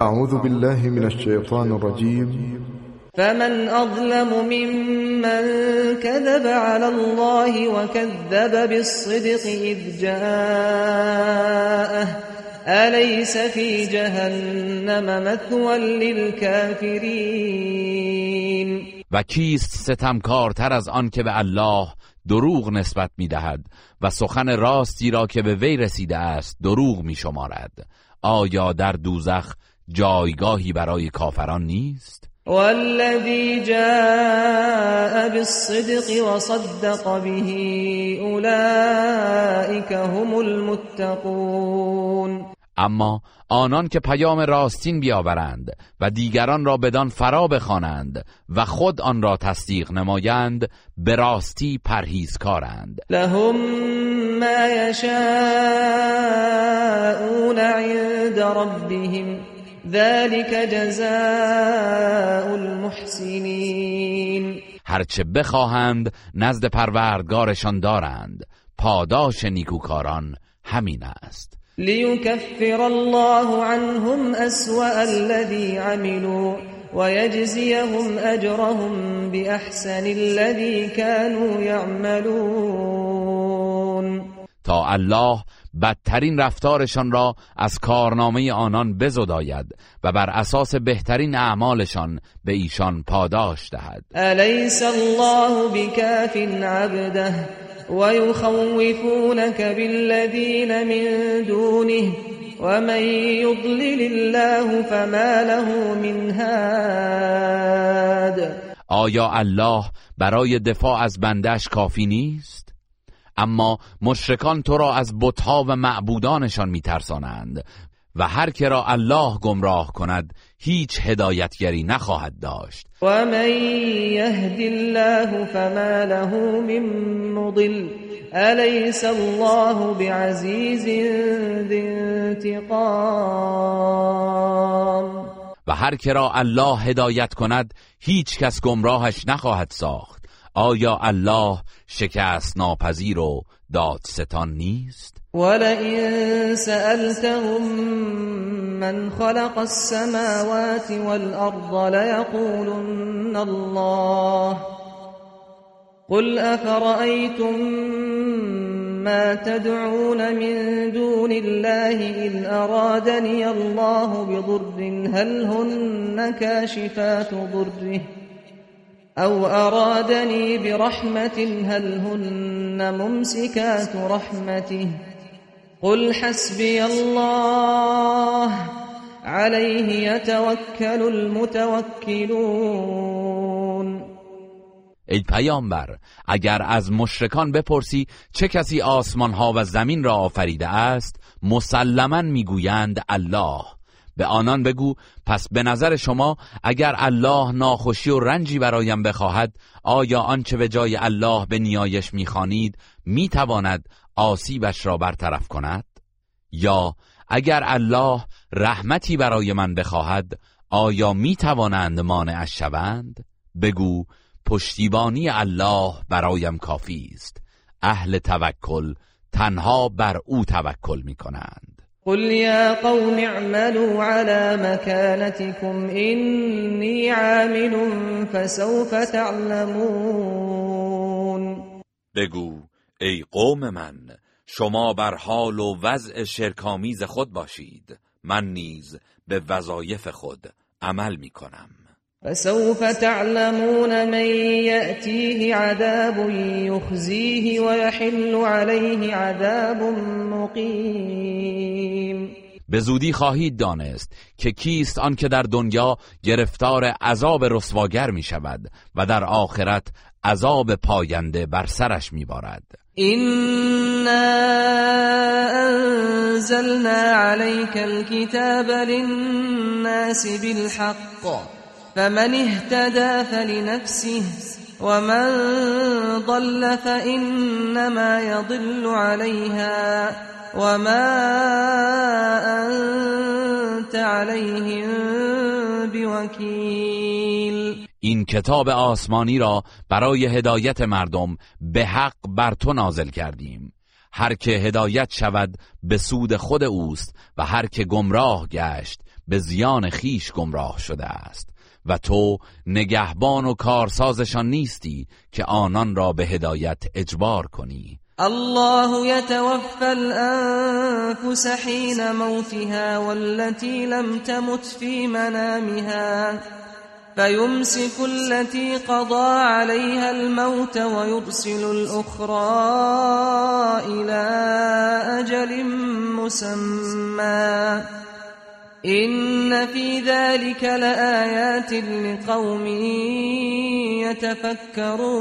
اعوذ بالله من الشیطان الرجیم فمن أظلم ممن كذب على الله وكذب بالصدق إذ جاءه. أليس في جهنم مثوى للكافرين؟ و کیست ستمکارتر از آن که به الله دروغ نسبت می دهد و سخن راستی را که به وی رسیده است دروغ می شمارد؟ آیا در دوزخ جایگاهی برای کافران نیست؟ والذي جاء بالصدق وصدق به أولئك هم المتقون. اما آنان که پیام راستین بیاورند و دیگران را بدان فرا بخوانند و خود آن را تصدیق نمایند به راستی پرهیزکارند. لهم ما يشاءون عند ربهم. ذلك جزاء المحسنین هرچه بخواهند نزد پروردگارشان دارند. پاداش نیکوکاران همین است. لیکفر الله عنهم اسوأ الذي عملوا ويجزيهم اجرهم باحسن الذي كانوا يعملون. تا الله بدترین رفتارشان را از کارنامه آنان بزداید و بر اساس بهترین اعمالشان به ایشان پاداش دهد. الیس الله بکاف عبده ويخوفونك بالذین من دونه ومن يضلل الله فما له من هاد؟ آیا الله برای دفاع از بندش کافی نیست؟ اما مشرکان تو را از بتها و معبودانشان میترسانند و هر که را الله گمراه کند هیچ هدایتگری نخواهد داشت. و من یهد الله فما له من مضل الیس الله بعزیز انتقام؟ و هر که را الله هدایت کند هیچ کس گمراهش نخواهد ساخت. آیا الله شکست ناپذیر و دادستان نیست؟ ولئن سألتهم من خلق السماوات والأرض ليقولن الله. قل أفرأيتم ما تدعون من دون الله إن أرادني الله بضر هل هن كاشفات ضره؟ او ارادني برحمة هل هن ممسكات رحمته؟ قل حسبي الله عليه يتوكل المتوكلون. ای پیامبر اگر از مشرکان بپرسی چه کسی آسمان ها و زمین را آفریده است مسلما می‌گویند الله. به آنان بگو پس به نظر شما اگر الله ناخوشی و رنجی برایم بخواهد آیا آنچه به جای الله به نیایش می‌خوانید می‌تواند آسیبش را برطرف کند؟ یا اگر الله رحمتی برای من بخواهد آیا می‌توانند مانعش شوند؟ بگو پشتیبانی الله برایم کافی است. اهل توکل تنها بر او توکل می‌کنند. قل يا قوم اعملوا على مكانتكم إني عامل فسوف تعلمون بگو ای قوم من شما بر حال و وضع شرکامیز خود باشید. من نیز به وظایف خود عمل می کنم فسوف تعلمون من يأتيه عذاب يخزيه ويحل عليه عذاب مقيم. به زودی خواهید دانست که کیست آن که در دنیا گرفتار عذاب رسواگر می شود و در آخرت عذاب پاینده بر سرش می بارد إنا انزلنا عليك الكتاب للناس بالحق. فمن اهتدى فلنفسه ومن ضل فإنما يضل عليها وما أنت عليهم بوكيل. این کتاب آسمانی را برای هدایت مردم به حق بر تو نازل کردیم. هر که هدایت شود به سود خود اوست و هر که گمراه گشت به زیان خیش گمراه شده است. و تو نگهبان و کارسازشان نیستی که آنان را به هدایت اجبار کنی. الله يتوفى الأنفس حين موتها والتي لم تمت في منامها فيمسك التي قضى عليها الموت ويرسل الأخرى إلى أجل مسمى. إن في ذلك لآيات لقوم يتفكرون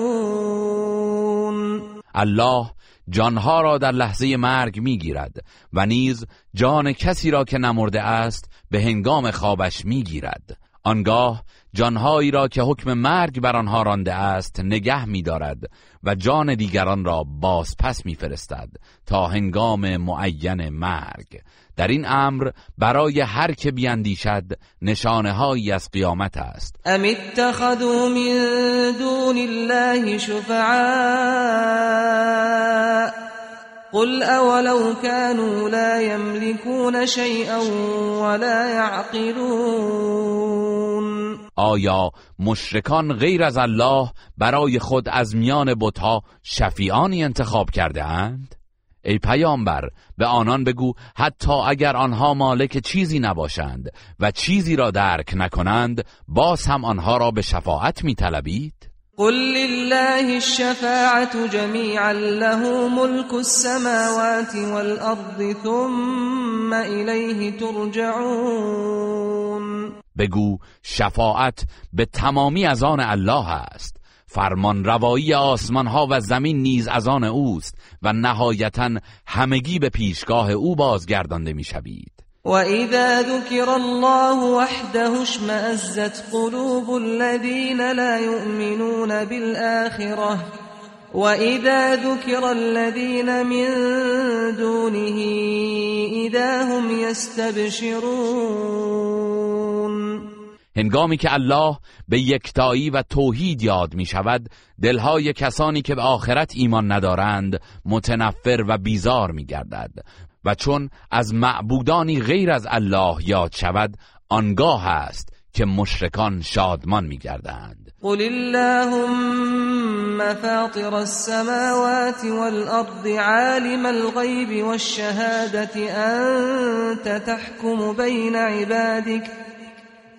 الله جانها را در لحظه مرگ می‌گیرد و نیز جان کسی را که نمرده است به هنگام خوابش می‌گیرد. آنگاه جانهایی را که حکم مرگ بر آنها رانده است نگه میدارد و جان دیگران را باز پس میفرستد تا هنگام معین مرگ. در این امر برای هر که بیاندیشد نشانه هایی از قیامت است ام اتخذوا من دون الله شفعاء قل اولو كانوا لا يملكون شيئا ولا يعقلون آیا مشرکان غیر از الله برای خود از میان بتها شفیعانی انتخاب کرده اند؟ ای پیامبر به آنان بگو حتی اگر آنها مالک چیزی نباشند و چیزی را درک نکنند باز هم آنها را به شفاعت میطلبید؟ قل لله الشفاعة جميعا له ملك السماوات والأرض ثم إليه ترجعون. بگو شفاعت به تمامی از آن الله است. فرمان روایی آسمان ها و زمین نیز از آن اوست و نهایتا همگی به پیشگاه او بازگردانده می‌شوید. وإذا ذكر الله وحده اشمأزت قلوب الذين لا يؤمنون بالآخرة وإذا ذكر الذين من دونه إذا هم يستبشرون هنگامی که الله به یکتایی و توحید یاد می شود دلهای کسانی که به آخرت ایمان ندارند متنفر و بیزار می گردد و چون از معبودانی غیر از الله یاد شود آنگاه است که مشرکان شادمان می گردند قل اللهم فاطر السماوات والأرض عالم الغيب والشهادة أنت تحكم بين عبادك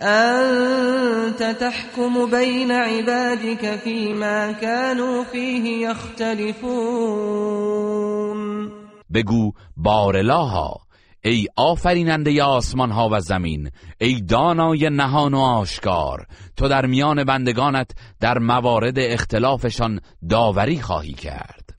أنت تحكم بين عبادك فيما كانوا فيه يختلفون. بگو بارلاها ای آفریننده آسمان ها و زمین ای دانای نهان و آشکار تو در میان بندگانت در موارد اختلافشان داوری خواهی کرد.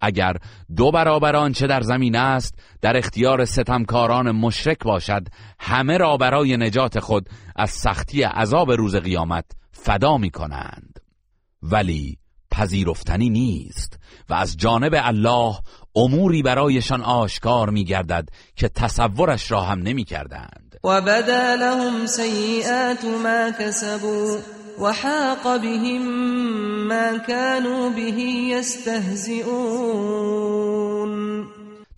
اگر دو برابر آنچه در زمین است در اختیار ستمکاران مشرک باشد همه را برای نجات خود از سختی عذاب روز قیامت فدا می کنند ولی پذیرفتنی نیست و از جانب الله اموری برایشان آشکار می گردد که تصورش را هم نمی کردند و بدا لهم سیئات ما کسبوا وحاق بهم ما كانوا به يستهزئون.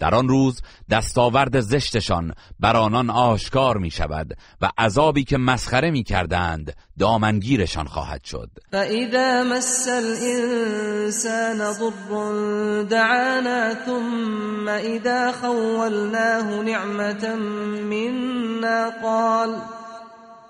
در آن روز دستاورد زشتشان بر آنان آشکار می شود و عذابی که مسخره می کردند دامنگیرشان خواهد شد. فاذا مس الانسان ضر دعانا ثم اذا خولناه نعمة منا قال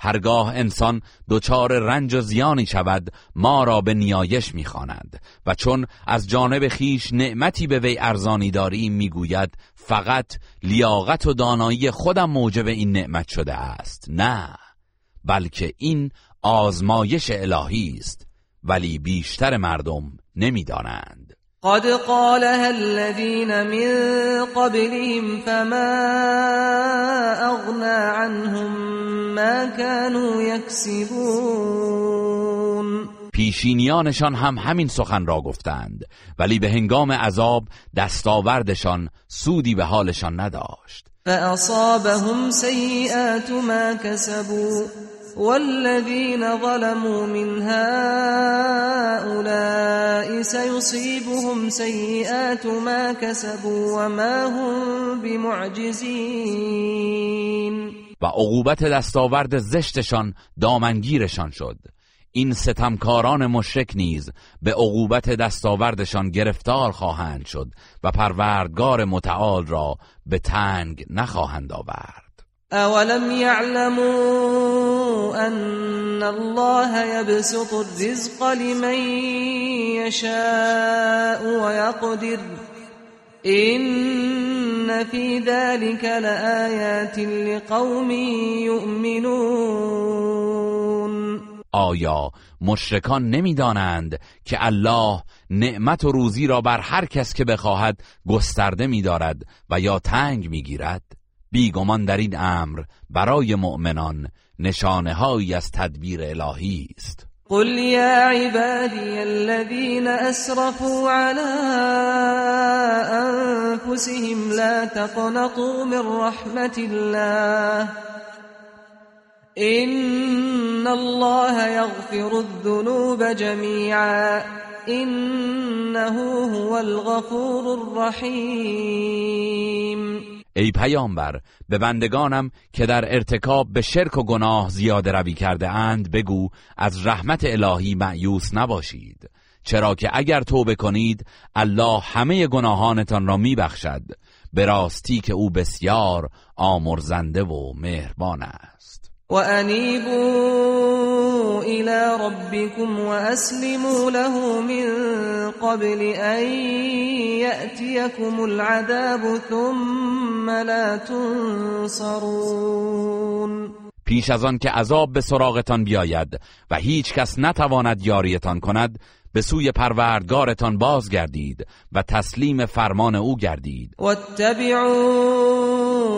هرگاه انسان دچار رنج و زیانی شود ما را به نیایش می‌خواند. و چون از جانب خیش نعمتی به وی ارزانی داریم می‌گوید فقط لیاقت و دانایی خودم موجب این نعمت شده است. نه بلکه این آزمایش الهی است. ولی بیشتر مردم نمی‌دانند. قد قالها الذين من قبلهم فما اغنى عنهم ما كانوا يكسبون پیشینیانشان هم همین سخن را گفتند ولی به هنگام عذاب دستاوردشان سودی به حالشان نداشت. فاصابهم سیئات ما كسبوا والذين ظلموا من هؤلاء سيصيبهم سيئات ما كسبوا وما هم بمعجزين. و عقوبت دستاورد زشتشان دامنگیرشان شد. این ستمکاران مشرک نیز به عقوبت دستاوردشان گرفتار خواهند شد و پروردگار متعال را به تنگ نخواهند آورد. اولم يعلموا ان الله يبسط الرزق لمن يشاء ويقدر ان في ذلك لآيات لقوم يؤمنون آیا مشرکان نمی‌دانند که الله نعمت و روزی را بر هر کس که بخواهد گسترده می‌دارد و یا تنگ می‌گیرد؟ بیگمان در این امر برای مؤمنان نشانه هایی از تدبیر الهی است. قل یا عبادی الذين اسرفوا على انفسهم لا تقنطوا من رحمت الله. ان الله يغفر الذنوب جميعا. انه هو الغفور الرحیم ای پیامبر به بندگانم که در ارتکاب به شرک و گناه زیاده روی کرده اند بگو از رحمت الهی معیوس نباشید. چرا که اگر توبه کنید الله همه گناهانتان را میبخشد. به راستی که او بسیار آمرزنده و مهربان است. و انیبوا الى ربكم واسلموا له من قبل ان يأتيكم العذاب ثم لا تنصرون پیش از آن که عذاب به سراغتان بیاید و هیچ کس نتواند یاریتان کند به سوی پروردگارتان بازگردید و تسلیم فرمان او گردید. واتبعوا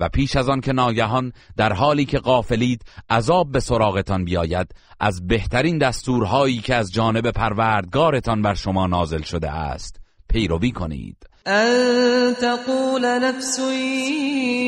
و پیش از آن که ناگهان در حالی که غافلید عذاب به سراغتان بیاید از بهترین دستورهایی که از جانب پروردگارتان بر شما نازل شده است پیروی کنید. ان تقول نفس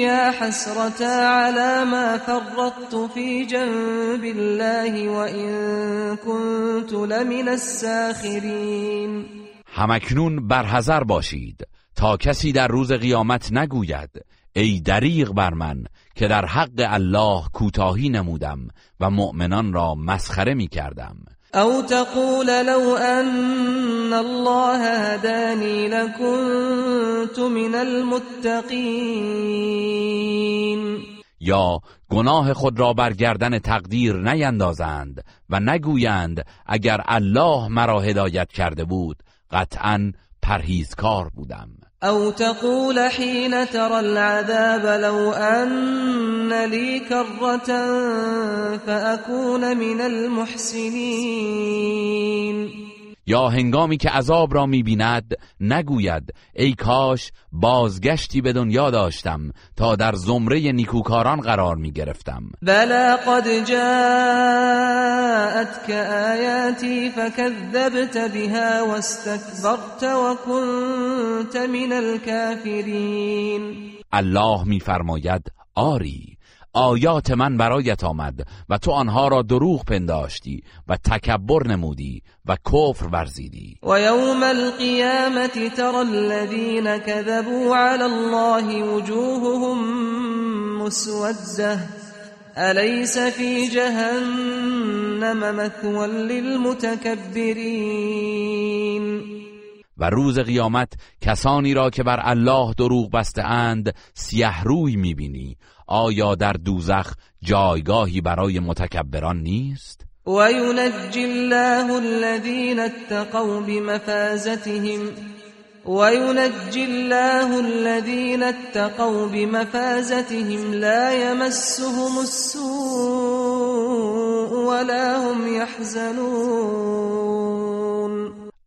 یا حسرتا على ما فرطت في جنب الله وان كنت لمن الساخرین. همکنون برحذر باشید تا کسی در روز قیامت نگوید ای دریغ بر من که در حق الله کوتاهی نمودم و مؤمنان را مسخره می کردم. او تقول لو ان الله هداني لكنت من المتقین. یا گناه خود را بر گردن تقدیر نیندازند و نگویند اگر الله مرا هدایت کرده بود قطعا پرهیزکار بودم. أو تقول حين ترى العذاب لو أن لي كرة فأكون من المحسنين. یا هنگامی که عذاب را می‌بیند نگوید ای کاش بازگشتی به دنیا داشتم تا در زمره نیکوکاران قرار می‌گرفتم. بلا قد جاءتك آیاتی فكذبت بها واستكبرت وكنت من الكافرین الله میفرماید آری آیات من برایت آمد و تو آنها را دروغ پنداشتی و تکبر نمودی و کفر ورزیدی. و یوم القیامت ترى الذین كذبوا على الله وجوههم مسوده أليس في جهنم مثوى للمتكبرين و روز قیامت کسانی را که بر الله دروغ بسته اند سیه روی می‌بینی. آیا در دوزخ جایگاهی برای متکبران نیست؟ و ینجی الله الذین اتقوا بمفازتهم. وينجي الله الذين اتقوا بمفازتهم. لا يمسهم السوء ولا هم يحزنون.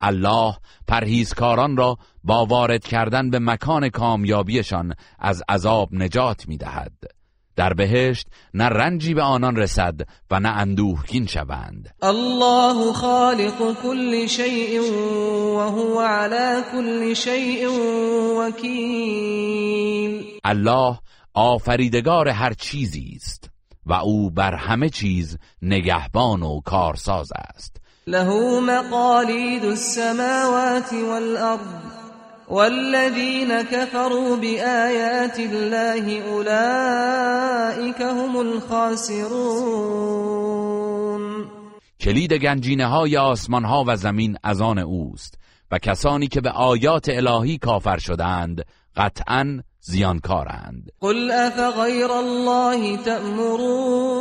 الله پرهیزکاران را با وارد کردن به مکان کامیابیشان از عذاب نجات می‌دهد. در بهشت نه رنجی به آنان رسد و نه اندوهگین شوند. الله خالق كل شيء وهو على كل شيء وكيل الله آفریدگار هر چیزی است و او بر همه چیز نگهبان و کارساز است. له مقالید السماوات والارض والذين كفروا بآيات الله أولئك هم الخاسرون. کلید گنجینه های آسمان ها و زمین از آن اوست و کسانی که به آیات الهی کافر شدند قطعا زیانکارند. قل افغیر الله تأمرونی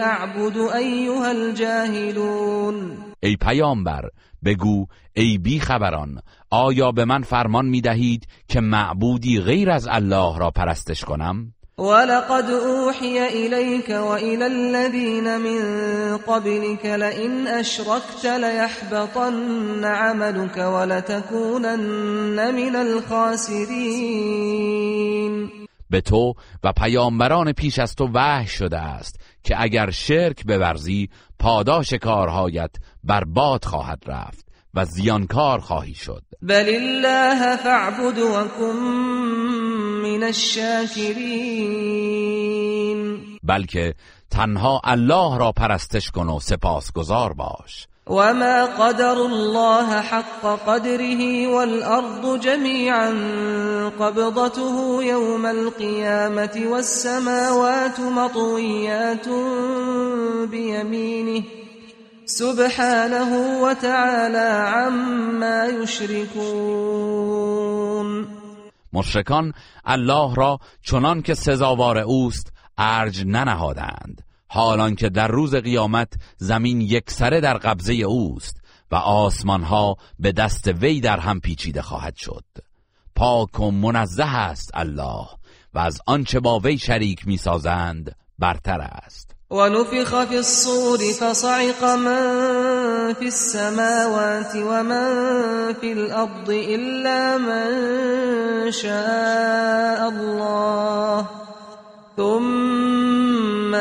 اعبد ایها الجاهلون ای پیامبر بگو ای بی خبران آیا به من فرمان می دهید که معبودی غیر از الله را پرستش کنم؟ ولقد اوحی الیک و الى الذین من قبلك لئن اشركت لیحبطن عملك ولتكونن من الخاسرین به تو و پیامبران پیش از تو وحی شده است که اگر شرک بورزی پاداش کارهایت برباد خواهد رفت و زیانکار خواهی شد. بل الله فاعبد و کن من الشاکرین بلکه تنها الله را پرستش کن و سپاسگزار باش. وما قدر الله حق قدره والأرض جميعا قبضته يوم القيامة والسماوات مطويات بيمينه سبحانه وتعالى عما يشركون مشرکان الله را چنان که سزاوار اوست ارج ننهادند. حالان که در روز قیامت زمین یک سره در قبضه اوست و آسمان ها به دست وی در هم پیچیده خواهد شد. پاک و منزه است الله و از آنچه با وی شریک می‌سازند برتر است. و نفخ فی الصور فصعق من فی السماوات و من فی الارض الا من شاء.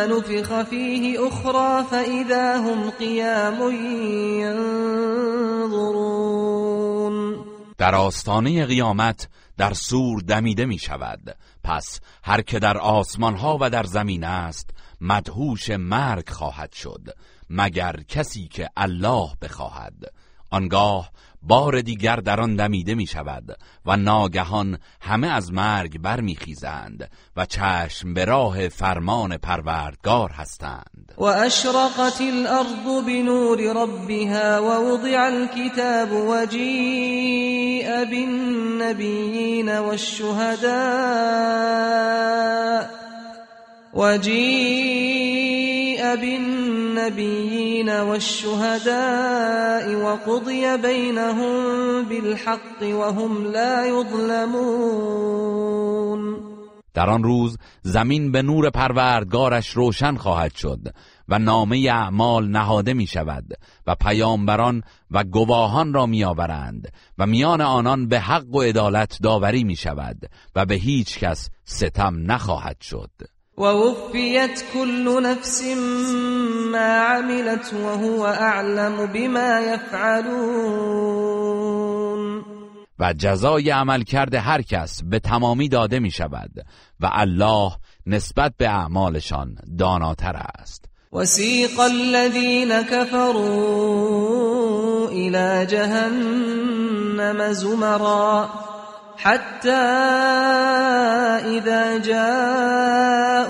ثم نفخ فيه اخرى فاذا هم قیام ینظرون در آستانه قیامت در سور دمیده می شود. پس هر که در آسمان ها و در زمین است مدهوش مرگ خواهد شد مگر کسی که الله بخواهد. آنگاه بار دیگر در آن دمیده می شود و ناگهان همه از مرگ برمیخیزند و چشم به راه فرمان پروردگار هستند. و اشرقت الارض بنور ربها و وضع الكتاب و جیء بالنبیین والشهداء و جیء بالنبيين والشهداء وقضي بينهم بالحق وهم لا يظلمون. در آن روز زمین به نور پروردگارش روشن خواهد شد و نامه اعمال نهاده می شود و پیامبران و گواهان را می آورند و میان آنان به حق و عدالت داوری می شود و به هیچ کس ستم نخواهد شد. ووفيت كل نفس ما عملت وهو اعلم بما يفعلون. و جزای عمل کرده هر کس به تمامی داده می شود و الله نسبت به اعمالشان داناتر است. وسیق الذين كفروا الى جهنم زمرا. حتى إذا جاءوها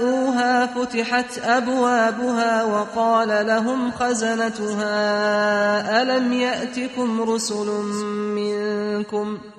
فتحت أبوابها وقال لهم خزنتها ألم يأتكم رسل منكم ؟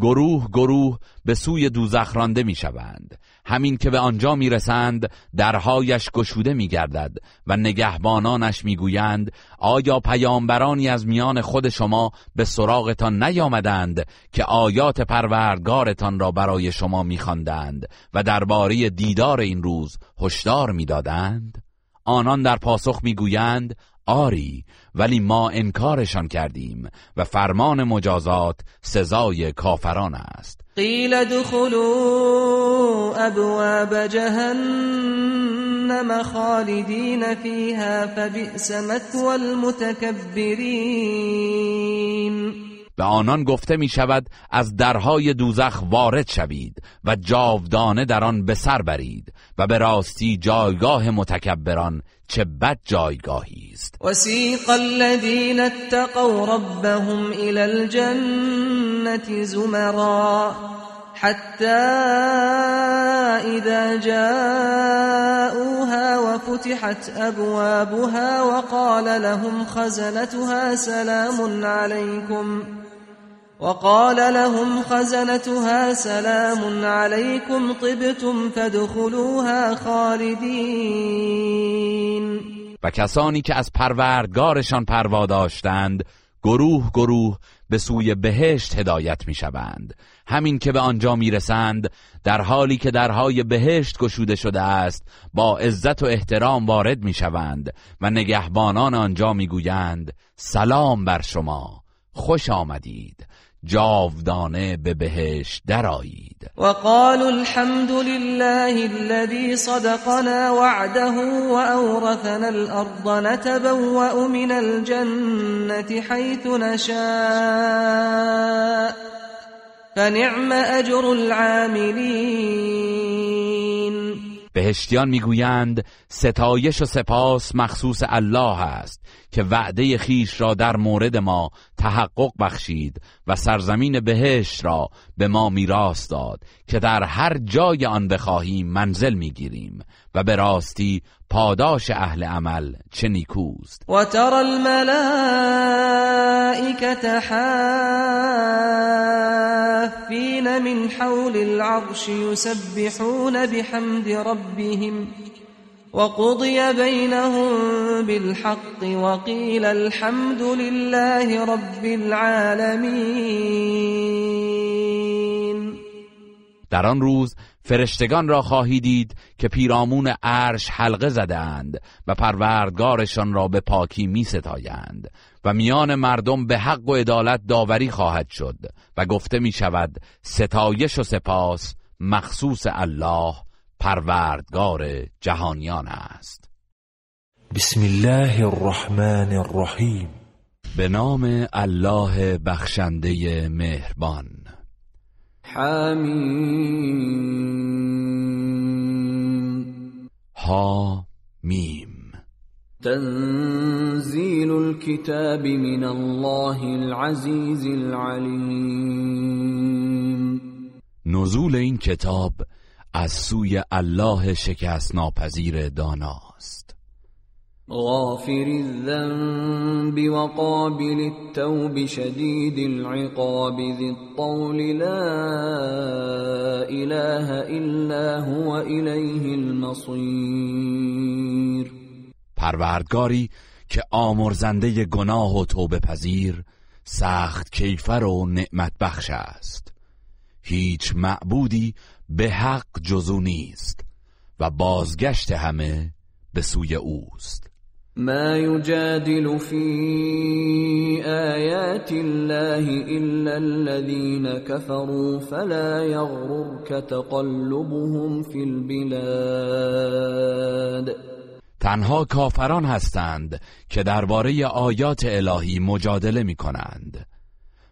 گروه گروه به سوی دوزخ رانده می شوند همین که به آنجا می رسند درهایش گشوده می گردد و نگهبانانش می گویند آیا پیامبرانی از میان خود شما به سراغتان نیامدند که آیات پروردگارتان را برای شما می و درباره دیدار این روز هشدار می دادند؟ آنان در پاسخ می گویند آری ولی ما انکارشان کردیم و فرمان مجازات سزای کافران است. قیل دخلوا ابواب جهنم خالدین فیها فبئس مثوى المتکبرین. به آنان گفته می شود از درهای دوزخ وارد شوید و جاودانه در آن به سر برید و به راستی جایگاه متکبران چه بد جایگاهی است. وسیق الذین اتقوا ربهم الى الجنة زمرا حتى إذا جاءوها وفتحت أبوابها وقال لهم خزنتها سلام عليكم وقال لهم خزنتها سلام عليكم طبتم فدخلوها خالدين. و کسانی که از پروردگارشان پروا داشتند گروه گروه به سوی بهشت هدایت می شوند همین که به آنجا می رسند در حالی که درهای بهشت گشوده شده است با عزت و احترام وارد می شوند و نگهبانان آنجا می گویند سلام بر شما خوش آمدید. جاودانه به بهش درآیید. و الحمد لله الذي صدقنا وعده وأورثنا الأرض نتبوأ من الجنة حيث نشاء فنعم أجر العاملين. بهشتیان می‌گویند ستایش و سپاس مخصوص الله است که وعده خیش را در مورد ما تحقق بخشید و سرزمین بهشت را به ما میراث داد که در هر جای آن بخواهیم منزل می‌گیریم و به راستی پاداش أهل عمل چه نیکوست. و تر الملائکت حافین من حول العرش یسبحون بحمد ربهم وقضي بينهم بالحق وقيل الحمد لله رب العالمين در آن روز فرشتگان را خواهی دید که پیرامون عرش حلقه زده اند و پروردگارشان را به پاکی می ستایند و میان مردم به حق و عدالت داوری خواهد شد و گفته می شود ستایش و سپاس مخصوص الله پروردگار جهانیان است. بسم الله الرحمن الرحیم. به نام الله بخشنده مهربان. حمیم ها میم تنزیل الكتاب من الله العزیز العلیم نزول این کتاب از سوی الله شکست ناپذیر داناست غافر الذنب وقابل التوب شدید العقاب ذی الطول لا اله الا هو الیه المصیر پروردگاری که آمرزنده گناه و توبه پذیر سخت کیفر و نعمت بخش است. هیچ معبودی به حق جزو نیست و بازگشت همه به سوی اوست. ما يجادل في آيات الله إلا الذين كفروا فلا يغررك تقلبهم في البلاد. تنها کافران هستند که درباره آیات الهی مجادله می کنند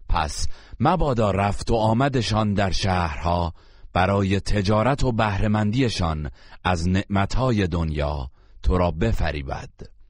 پس مبادا رفت و آمدشان در شهرها برای تجارت و بهرهمندیشان از نعمتهای دنیا تو را بفریبد.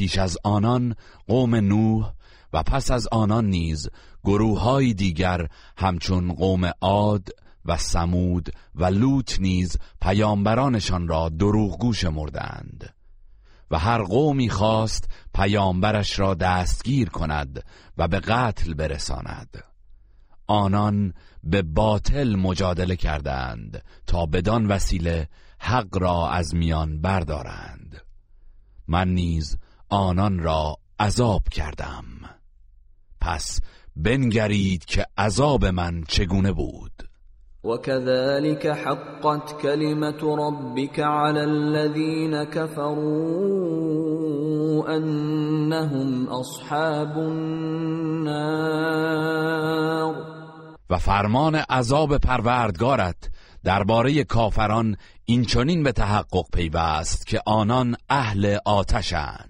پیش از آنان قوم نوح و پس از آنان نیز گروه دیگر همچون قوم عاد و سمود و لوط نیز پیامبرانشان را دروغگو شمردند و هر قومی خواست پیامبرش را دستگیر کند و به قتل برساند. آنان به باطل مجادله کردند تا بدان وسیله حق را از میان بردارند. من نیز آنان را عذاب کردم. پس بنگرید که عذاب من چگونه بود. وكذلك حقت كلمة ربك على الذين كفروا أنهم أصحاب النار. و فرمان عذاب پروردگارت درباره کافران این چنین به تحقق پیوست که آنان اهل آتشند.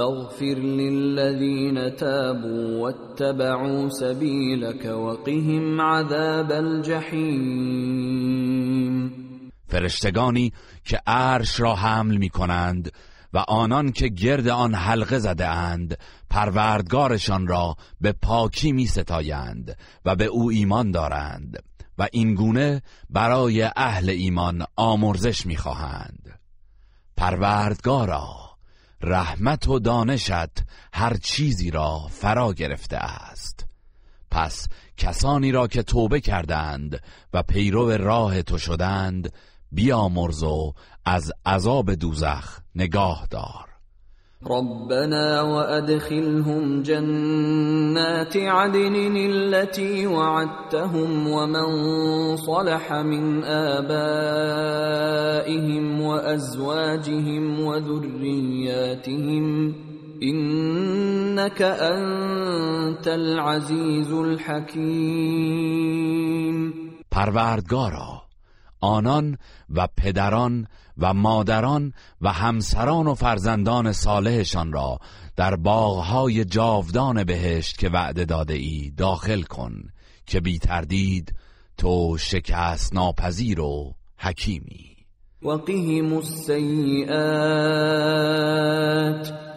فاغفر للذين تابوا واتبعوا سبيلك وقهم عذاب الجحیم فرشتگانی که عرش را حمل می کنند و آنان که گرد آن حلقه زده اند پروردگارشان را به پاکی می ستایند و به او ایمان دارند و این گونه برای اهل ایمان آمرزش می خواهند پروردگارا رحمت و دانشت هر چیزی را فرا گرفته است. پس کسانی را که توبه کردند و پیرو راه تو شدند بیامرز و از عذاب دوزخ نگاه دار. ربنا وأدخلهم جنات عدن التي وعدتهم ومن صلح من آبائهم وأزواجهم وذرياتهم إنك أنت العزيز الحكيم. پروردگارا آنان و پدران و مادران و همسران و فرزندان صالحشان را در باغهای جاودان بهشت که وعده داده ای داخل کن که بی تردید تو شکست ناپذیر و حکیمی. وقهم السیئات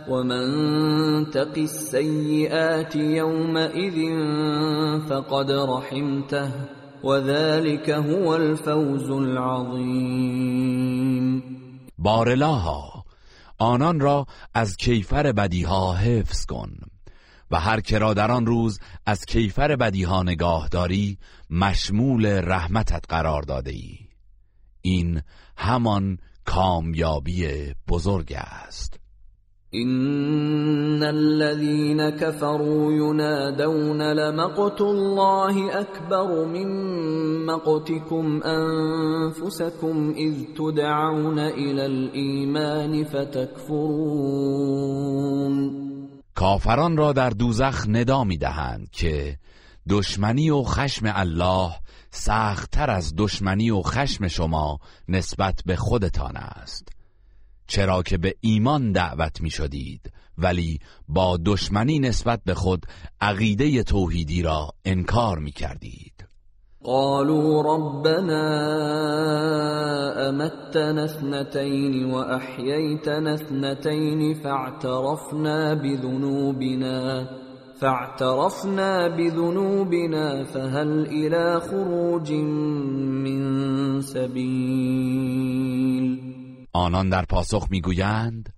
ومن تق السیئات یومئذ فقد رحمته وذلك هو الفوز العظیم. بارلاها آنان را از کیفر بدیها حفظ کن و هر که را در آن روز از کیفر بدیها نگاه داری مشمول رحمتت قرار داده ای. این همان کامیابی بزرگ است. ان الذين كفروا ينادون لمقت الله اكبر من مقتكم انفسكم اذ تدعون الى الايمان فتكفرون کافران را در دوزخ ندا می‌دهند که دشمنی و خشم الله سختتر از دشمنی و خشم شما نسبت به خودتان است. چرا که به ایمان دعوت می شدید ولی با دشمنی نسبت به خود عقیده توحیدی را انکار می کردید قالوا ربنا امتنا اثنتين واحييتنا اثنتين فاعترفنا بذنوبنا فاعترفنا بذنوبنا فهل الى خروج من سبيل؟ آنان در پاسخ می‌گویند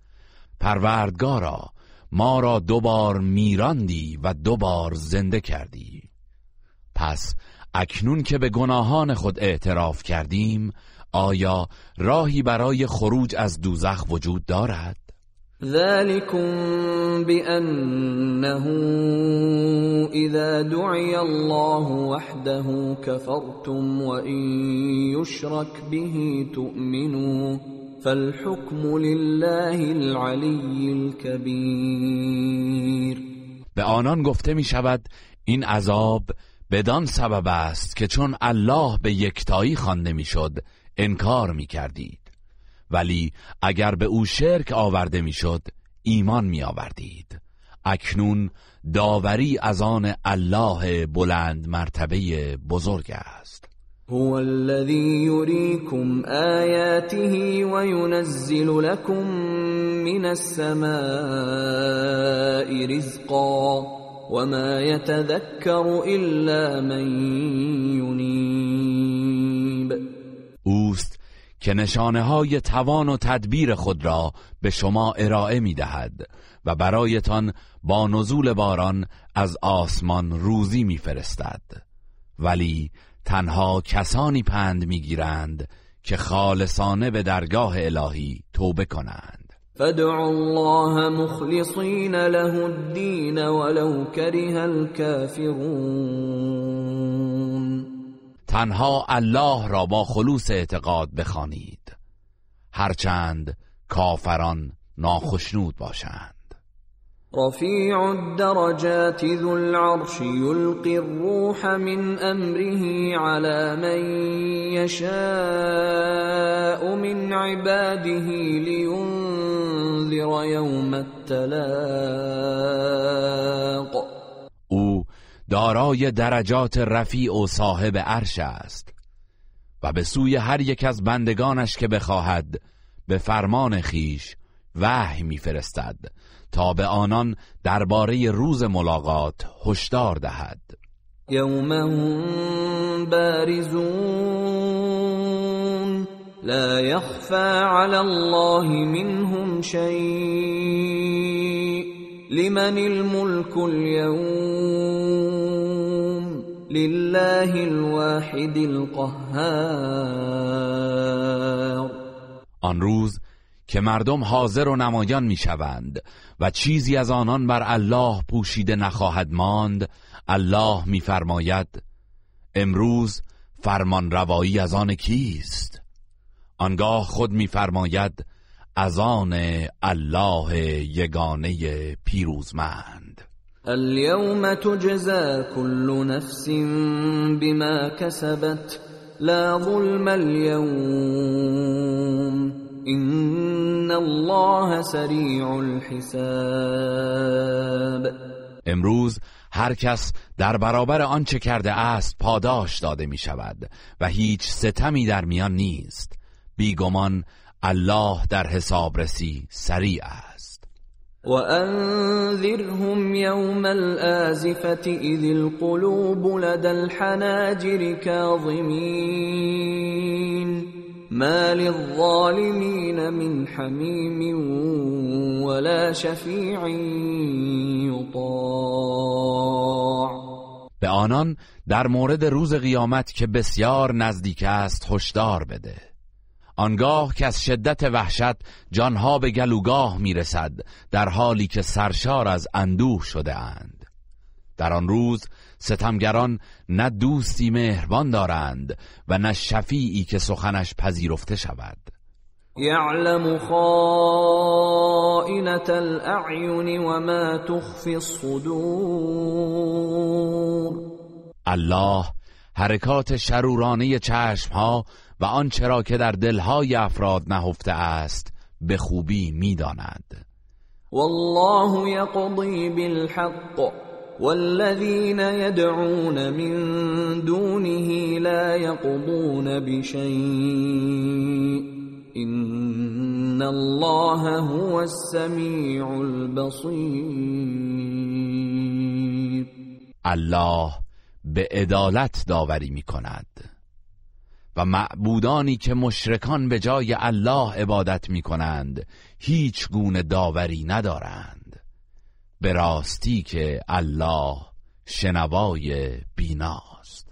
پروردگارا ما را دوبار میراندی و دوبار زنده کردی پس اکنون که به گناهان خود اعتراف کردیم آیا راهی برای خروج از دوزخ وجود دارد؟ ذلكم بأنه إذا دعي الله وحده كفرتم وإن يشرك به تؤمنوا فالحكم لله العلي الكبير. به آنان گفته می شود این عذاب بدان سبب است که چون الله به یکتایی خوانده می‌شد انکار می کردید ولی اگر به او شرک آورده می‌شد ایمان می آوردید اکنون داوری از آن الله بلند مرتبه بزرگ است. هو الذي يريكم آياته وينزل لكم من السماء رزقا وما يتذكر إلا من ينيب اوست که نشانه های توان و تدبیر خود را به شما ارائه می دهد و برایتان با نزول باران از آسمان روزی می فرستد. ولی تنها کسانی پند می گیرند که خالصانه به درگاه الهی توبه کنند. فادعوا الله مخلصین له الدین ولو كره الكافرون تنها الله را با خلوص اعتقاد بخوانید. هرچند کافران ناخشنود باشند. رفيع الدرجات ذو العرش يلقي الروح من امره على من يشاء من عباده لينذر يوم التلاق. او دارای درجات رفیع و صاحب عرش است و به سوی هر یک از بندگانش که بخواهد به فرمان خیش وحی میفرستد. تا به آنان درباره روز ملاقات هشدار دهد. هم بارزون لا يخفى على الله منهم شيء لمن الملك اليوم؟ لله الواحد القهار. آن روز که مردم حاضر و نمایان می‌شوند و چیزی از آنان بر الله پوشیده نخواهد ماند الله میفرماید امروز فرمان روایی از آن کیست؟ آنگاه خود میفرماید از آن الله یگانه پیروزمند. اليوم تجزى كل نفس بما كسبت لا ظلم اليوم. الله سریع الحساب. امروز هر کس در برابر آنچه کرده است پاداش داده می شود و هیچ ستمی در میان نیست. بیگمان الله در حسابرسی سریع است. وأنذرهم يوم الآزفة إذ القلوب لدى الحناجر كاظمين. ما للظالمين من حميم ولا شفيع يطاع. به آنان در مورد روز قیامت که بسیار نزدیک است هشدار بده. آنگاه که از شدت وحشت جانها به گلوگاه می‌رسد در حالی که سرشار از اندوه شده اند. در آن روز ستمگران نه دوستی مهربان دارند و نه شفیعی که سخنش پذیرفته شود. يعلم خائنة الأعين وما تخفي الصدور. الله حرکات شرورانه چشمها و آنچه را که در دلهای افراد نهفته است به خوبی می‌داند. والله يقضي بالحق. والذين يدعون من دونه لا يقضون بشيء ان الله هو السميع البصير الله به عدالت داوری می کند و معبودانی که مشرکان به جای الله عبادت می کنند هیچ گونه داوری ندارند. به راستی که الله شنوای بیناست.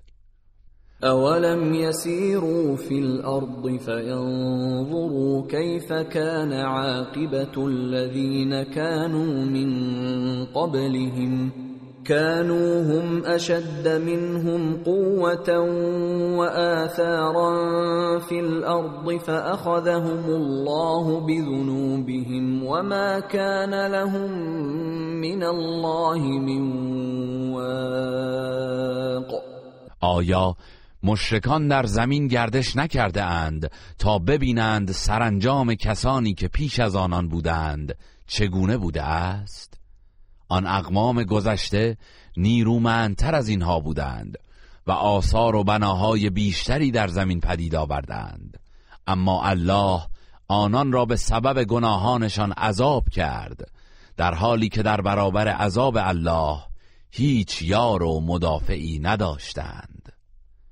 اولم يسيروا في الارض فينظروا كيف كان عاقبه الذين كانوا من قبلهم كانوا هم اشد منهم قوه واثارا في الارض فاخذهم الله بذنوبهم وما كان لهم من الله من واق. آیا مشرکان در زمین گردش نکرده اند تا ببینند سرانجام کسانی که پیش از آنان بودند چگونه بوده است؟ آن اقوام گذشته نیرومندتر از اینها بودند و آثار و بناهای بیشتری در زمین پدید آوردند. اما الله آنان را به سبب گناهانشان عذاب کرد در حالی که در برابر عذاب الله هیچ یار و مدافعی نداشتند.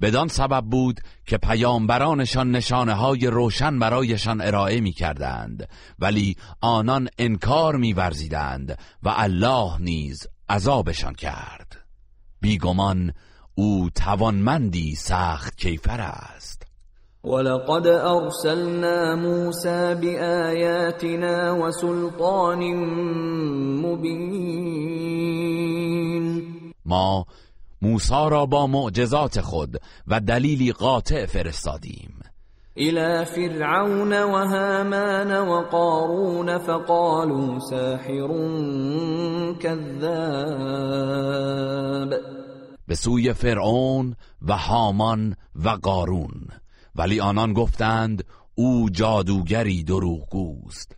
بدان سبب بود که پیامبرانشان نشانه های روشن برایشان ارائه می کردند ولی آنان انکار می ورزیدند و الله نیز عذابشان کرد. بیگمان او توانمندی سخت کیفر است. ولقد ارسلنا موسى بآياتنا وسلطان مبين. ما موسی را با معجزات خود و دلیلی قاطع فرستادیم. إلى فرعون وهامان وقارون فقالوا ساحر كذاب. به سوی فرعون و هامان و قارون. ولی آنان گفتند او جادوگری دروغگوست.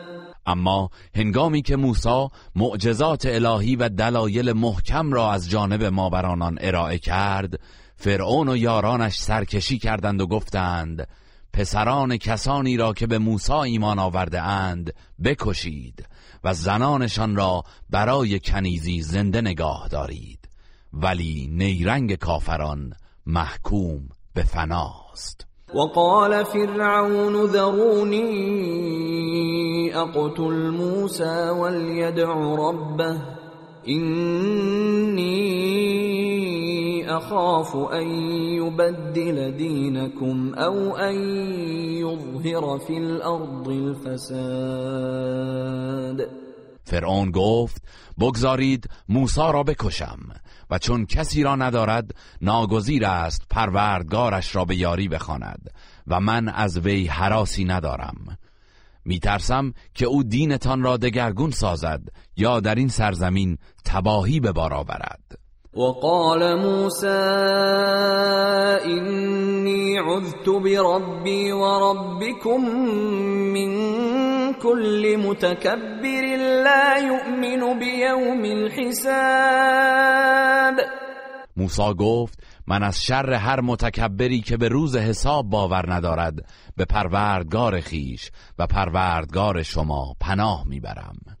اما هنگامی که موسی معجزات الهی و دلایل محکم را از جانب ما بر آنان ارائه کرد فرعون و یارانش سرکشی کردند و گفتند پسران کسانی را که به موسی ایمان آورده اند بکشید و زنانشان را برای کنیزی زنده نگاه دارید. ولی نیرنگ کافران محکوم به فناست وقال فرعون ذروني أقتل موسى وليدع ربه إني أخاف أن يبدل دينكم أو أن يظهر في الأرض الفساد. فرعون گفت بگذارید موسی را بکشم. و چون کسی را ندارد ناگزیر است پروردگارش را به یاری بخواند و من از وی حراسی ندارم. میترسم که او دینتان را دگرگون سازد یا در این سرزمین تباهی به بار آورد. وقال موسى إني عذت بربي وربكم من كل متكبر لا يؤمن بيوم الحساب. موسی گفت من از شر هر متکبری که به روز حساب باور ندارد به پروردگار خیش و پروردگار شما پناه می‌برم.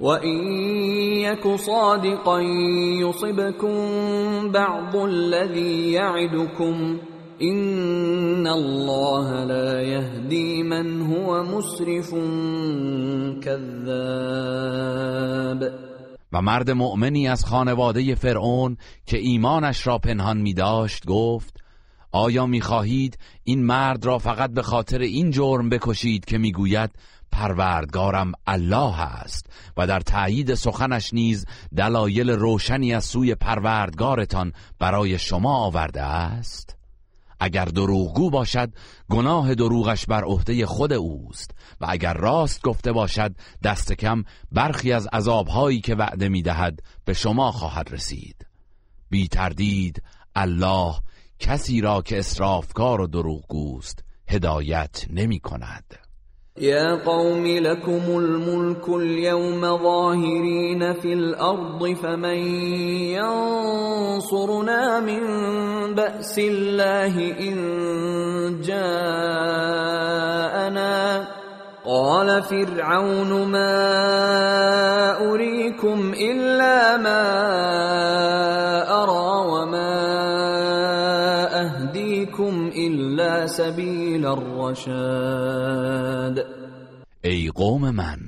وَإِن يَكُ صَادِقًا يُصِبْكُم بَعْضُ الَّذِي يَعِدُكُمْ إِنَّ اللَّهَ لَا يَهْدِي مَنْ هُوَ مُسْرِفٌ كَذَّابٌ. و مرد مؤمنی از خانواده فرعون که ایمانش را پنهان می داشت گفت آیا می خواهید این مرد را فقط به خاطر این جرم بکشید که می‌گوید پروردگارم الله است و در تایید سخنش نیز دلایل روشنی از سوی پروردگارتان برای شما آورده است. اگر دروغگو باشد گناه دروغش بر عهده خود اوست و اگر راست گفته باشد دست کم برخی از عذابهایی که وعده می‌دهد به شما خواهد رسید. بی تردید الله کسی را که اسرافکار و دروغگوست هدایت نمی کند يا قوم لكم الملك اليوم ظاهرين في الأرض فمن ينصرنا من بأس الله إن جاءنا؟ قال فرعون ما أريكم إلا ما سبیل الرشاد ای قوم من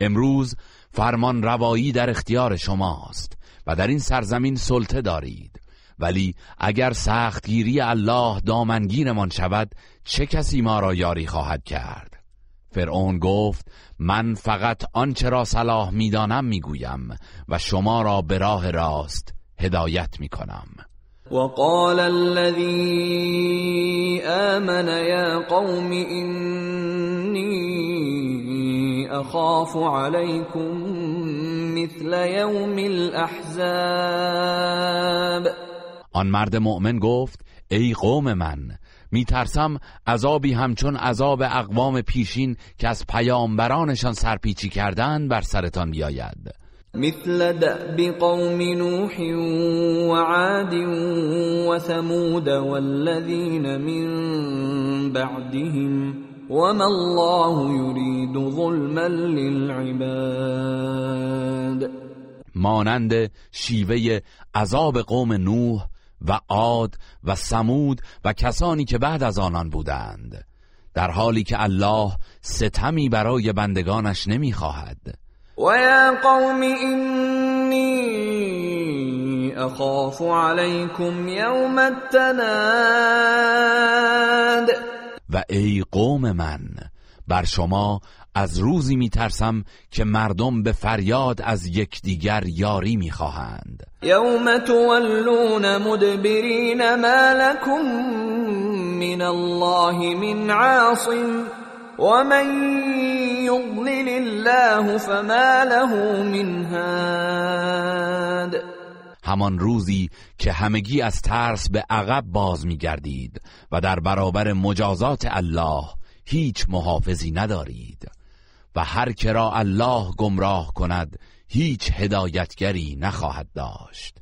امروز فرمان روایی در اختیار شماست و در این سرزمین سلطه دارید. ولی اگر سختگیری الله دامنگیرمان شود چه کسی ما را یاری خواهد کرد؟ فرعون گفت من فقط آنچه را صلاح می‌دانم می‌گویم و شما را به راه راست هدایت می‌کنم. وقال الذي آمن يا قوم إني أخاف عليكم مثل يوم الأحزاب. آن مرد مؤمن گفت ای قوم من میترسم عذابی همچون عذاب اقوام پیشین که از پیامبرانشان سرپیچی کردند بر سرتان بیاید. مثل دأب قوم نوح وعاد وثمود والذين من بعدهم وما الله يريد ظلما للعباد. مانند شیوه عذاب قوم نوح و عاد و سمود و کسانی که بعد از آنان بودند در حالی که الله ستمی برای بندگانش نمی‌خواهد. ويا قوم إني أخاف عليكم يوم التناد و ای قوم من بر شما از روزی میترسم که مردم به فریاد از یکدیگر یاری می‌خواهند. یوم تولون مدبرین ما لكم من الله من عاصم. ومن يضلل الله فما له من هاد همان روزی که همگی از ترس به عقب باز میگردید و در برابر مجازات الله هیچ محافظی ندارید و هر کرا الله گمراه کند هیچ هدایتگری نخواهد داشت.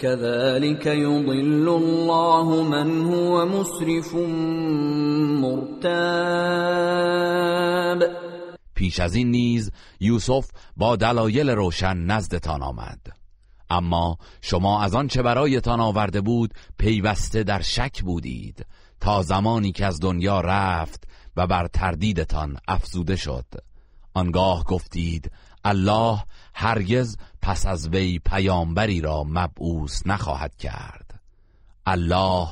كذلك يضل الله من هو مسرف مرتاب. پیش از این نیز یوسف با دلایل روشن نزدتان آمد. اما شما از آن چه برایتان آورده بود پیوسته در شک بودید تا زمانی که از دنیا رفت و بر تردیدتان افزوده شد. آنگاه گفتید الله هرگز پس از وی پیامبری را مبعوث نخواهد کرد. الله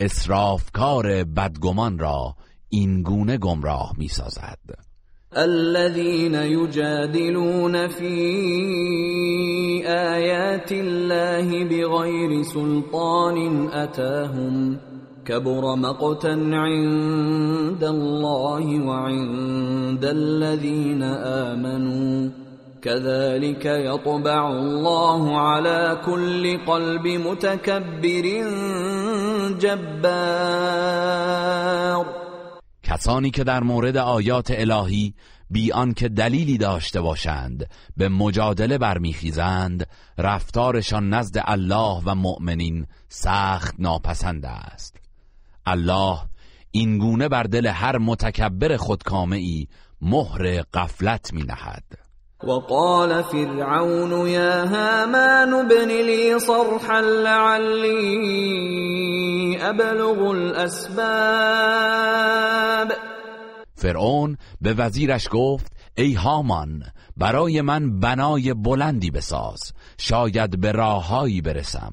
اسرافکار بدگمان را این گونه گمراه می سازد الذين يجادلون في آيات الله بغير سلطان أتاهم كبر مقتا عند الله وعند الذين آمنوا. كذلك يطبع الله على كل قلب متكبر جبار. کسانی که در مورد آیات الهی بی آنکه دلیلی داشته باشند به مجادله برمیخیزند رفتارشان نزد الله و مؤمنین سخت ناپسند است. الله این گونه بر دل هر متکبر خودکامه مهر قفلت می نهد وقال فرعون يا هامان ابن لي صرحا لعلي ابلغ الاسباب فرعون به وزیرش گفت ای هامان برای من بنای بلندی بساز شاید به راههایی برسم.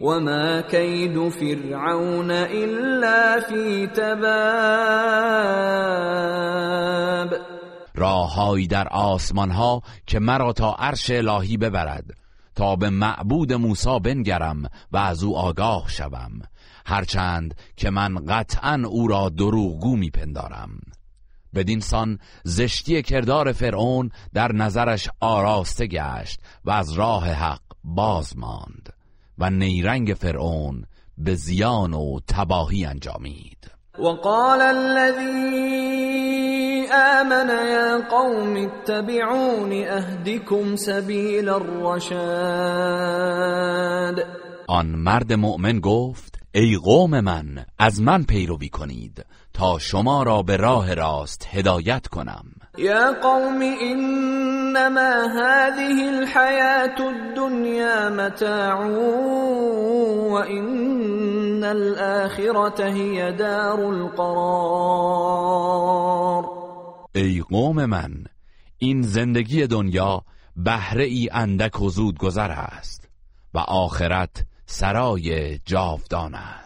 وما كید فرعون الا فی تباب راههایی در آسمان ها که مرا تا عرش الهی ببرد. تا به معبود موسی بنگرم و از او آگاه شوم. هرچند که من قطعا او را دروغگو میپندارم. بدین سان زشتی کردار فرعون در نظرش آراسته گشت و از راه حق باز ماند. و نیرنگ فرعون به زیان و تباهی انجامید. وقال الذي آمن يا قوم اتبعوني اهدكم سبيل الرشاد. آن مرد مؤمن گفت ای قوم من از من پیروی کنید تا شما را به راه راست هدایت کنم. یا قوم انما هذه الحياة الدنيا متاع وان الاخرة هي دار القرار. ای قوم من این زندگی دنیا بهره ای اندک و زود گذر است و آخرت سرای جاودان است.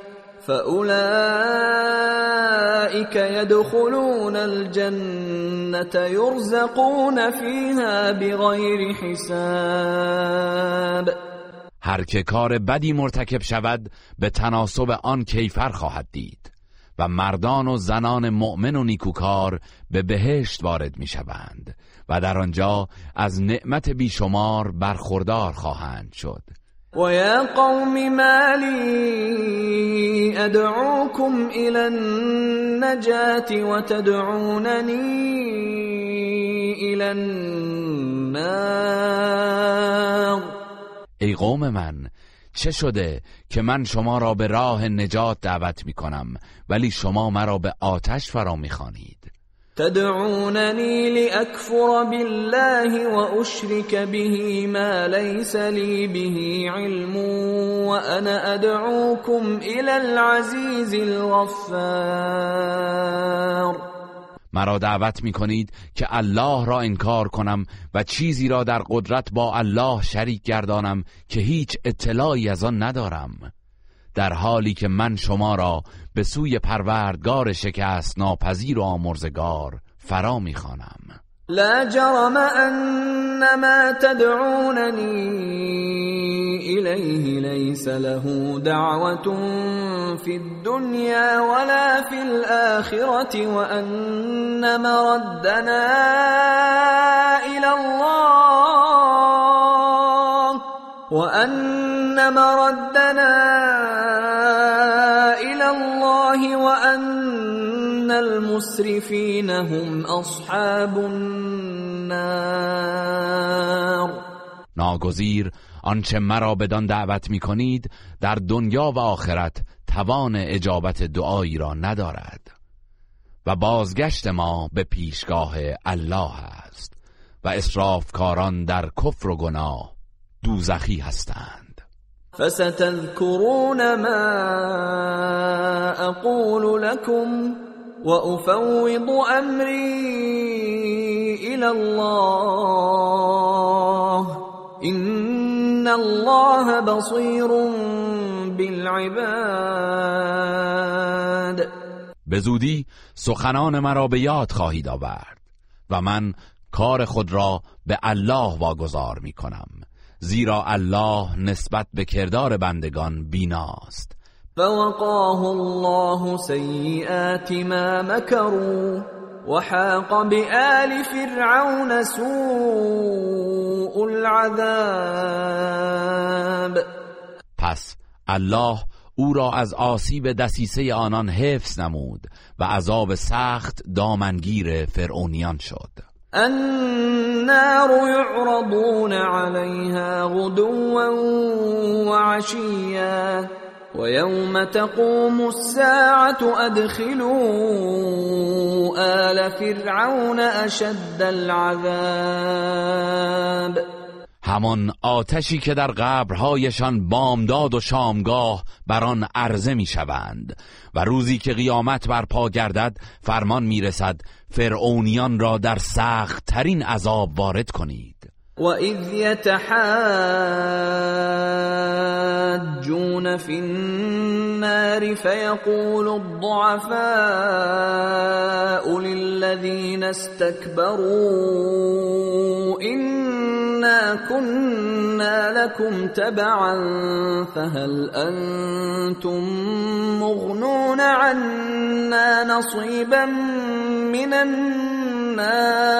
فأولئك يدخلون الجنة يرزقون فيها بغير حساب. هر که کار بدی مرتکب شود به تناسب آن کیفر خواهد دید و مردان و زنان مؤمن و نیکوکار به بهشت وارد می شوند و در آنجا از نعمت بیشمار برخوردار خواهند شد. ويا قوم ما لي أدعوكم إلى النجاة وتدعونني إلى النار. ای قوم من چه شده که من شما را به راه نجات دعوت می کنم ولی شما مرا به آتش فرا می خانید تدعونني لأكفر بالله وأشرك به ما ليس لي به علم وأنا أدعوكم إلى العزيز الغفار. مرا دعوت می کنید که الله را انکار کنم و چیزی را در قدرت با الله شریک گردانم که هیچ اطلاعی از آن ندارم. در حالی که من شما را به سوی پروردگار شکست ناپذیر و آمرزگار فرا می‌خوانم لا جرم ان ما تدعونني إليه ليس له دعوة في الدنيا ولا في الآخرة وأن مردنا إلى الله وأن مردنا إلى الله وأن المسرفين هم أصحاب النار. ناگزیر آنچه مرا بدان دعوت می کنید در دنیا و آخرت توان اجابت دعایی را ندارد. و بازگشت ما به پیشگاه الله است و اسرافکاران در کفر و گناه دوزخی هستند. فستذكرون ما اقول لكم وافوض امري الى الله. ان الله بصير بالعباد. به زودی سخنان مرا به یاد خواهید آورد و من کار خود را به الله واگذار می کنم. زیرا الله نسبت به کردار بندگان بیناست. فوقاه الله سیئات ما مكروا وحاق بآل فرعون سوء العذاب. پس الله او را از آسیب دسیسه آنان حفظ نمود و عذاب سخت دامنگیر فرعونیان شد. النار يعرضون عليها غدوا وعشيا ويوم تقوم الساعة أدخلوا آل فرعون أشد العذاب. همان آتشی که در قبرهایشان بامداد و شامگاه بر آن عرضه می‌شوند. و روزی که قیامت برپا گردد فرمان می‌رسد فرعونیان را در سخت ترین عذاب وارد کنید. وإذ يتحاجون في النار فيقول الضعفاء للذين استكبروا كنا لكم تبعا فهل أنتم مغنون عنا نصيبا من النار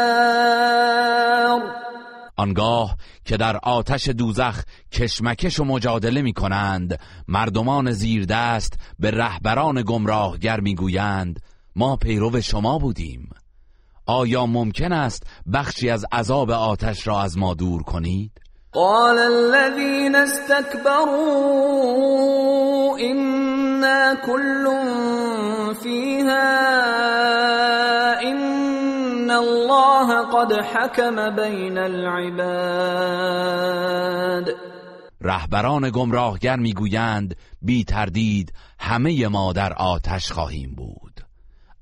آنگاه که در آتش دوزخ کشمکش و مجادله می کنند مردمان زیردست به رهبران گمراهگر می‌گویند ما پیرو شما بودیم. آیا ممکن است بخشی از عذاب آتش را از ما دور کنید؟ قال الذين استكبروا إنا كل فيها إن الله قد حكم بين العباد رهبران گمراهگر می‌گویند بی تردید همه ما در آتش خواهیم بود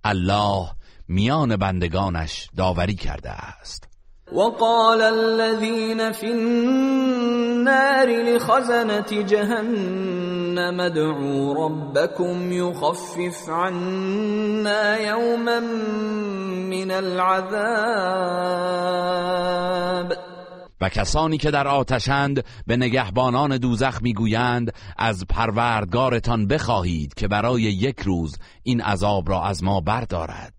الله میان بندگانش داوری کرده است. وقال الذين في النار لخزنة جهنم ادعوا ربكم يخفف عنا يوما من العذاب. و کسانی که در آتشند به نگهبانان دوزخ می‌گویند از پروردگارتان بخواهید که برای یک روز این عذاب را از ما بردارد.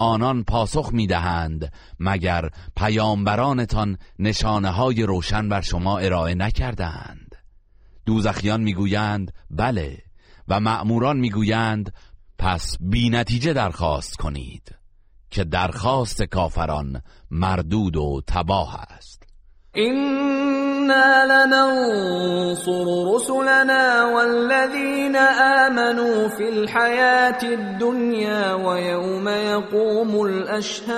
آنان پاسخ می‌دهند مگر پیامبرانتان نشانه های روشن بر شما ارائه نکردند دوزخیان می‌گویند بله. و مأموران می‌گویند پس بی نتیجه درخواست کنید. که درخواست کافران مردود و تباه است. إنا لننصر رسلنا والذين آمنوا في الحياة الدنيا ويوم يقوم الأشهاد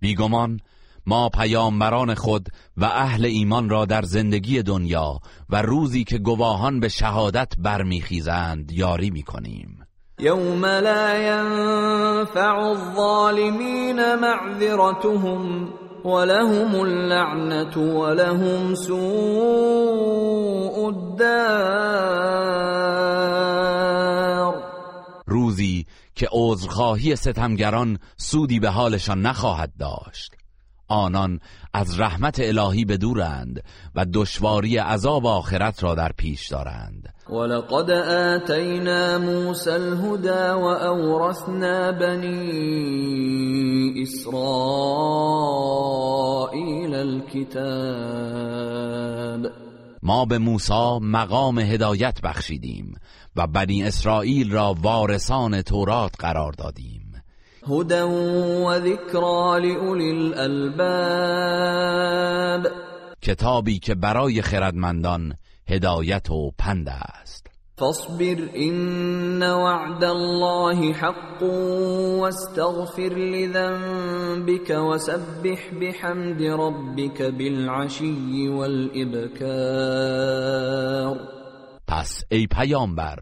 بیگمان ما پیامبران خود و اهل ایمان را در زندگی دنیا و روزی که گواهان به شهادت برمیخیزند یاری می‌کنیم. يوم لا ينفع الظالمين معذرتهم ولهم اللعنة ولهم سوء الدار روزی که عذرخواهی ستمگران سودی به حالشان نخواهد داشت. آنان از رحمت الهی بدورند و دشواری عذاب آخرت را در پیش دارند. ولقد آتينا موسى الهدى وأورثنا بني إسرائيل الكتاب ما به موسی مقام هدایت بخشیدیم و بنی اسرائیل را وارثان تورات قرار دادیم. هدى وذكرى لأولي الألباب. کتابی که برای خردمندان هدایت و پند است. فاصبر إن وعد الله حق واستغفر لذنبك وسبح بحمد ربك بالعشي والإبكار. پس ای پیامبر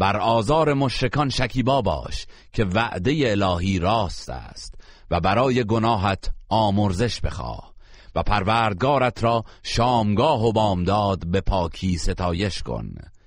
بر آزار مشرکان شکیبا باش که وعده الهی راست است و برای گناهت آمرزش بخواه و پروردگارت را شامگاه و بامداد به پاکی ستایش کن.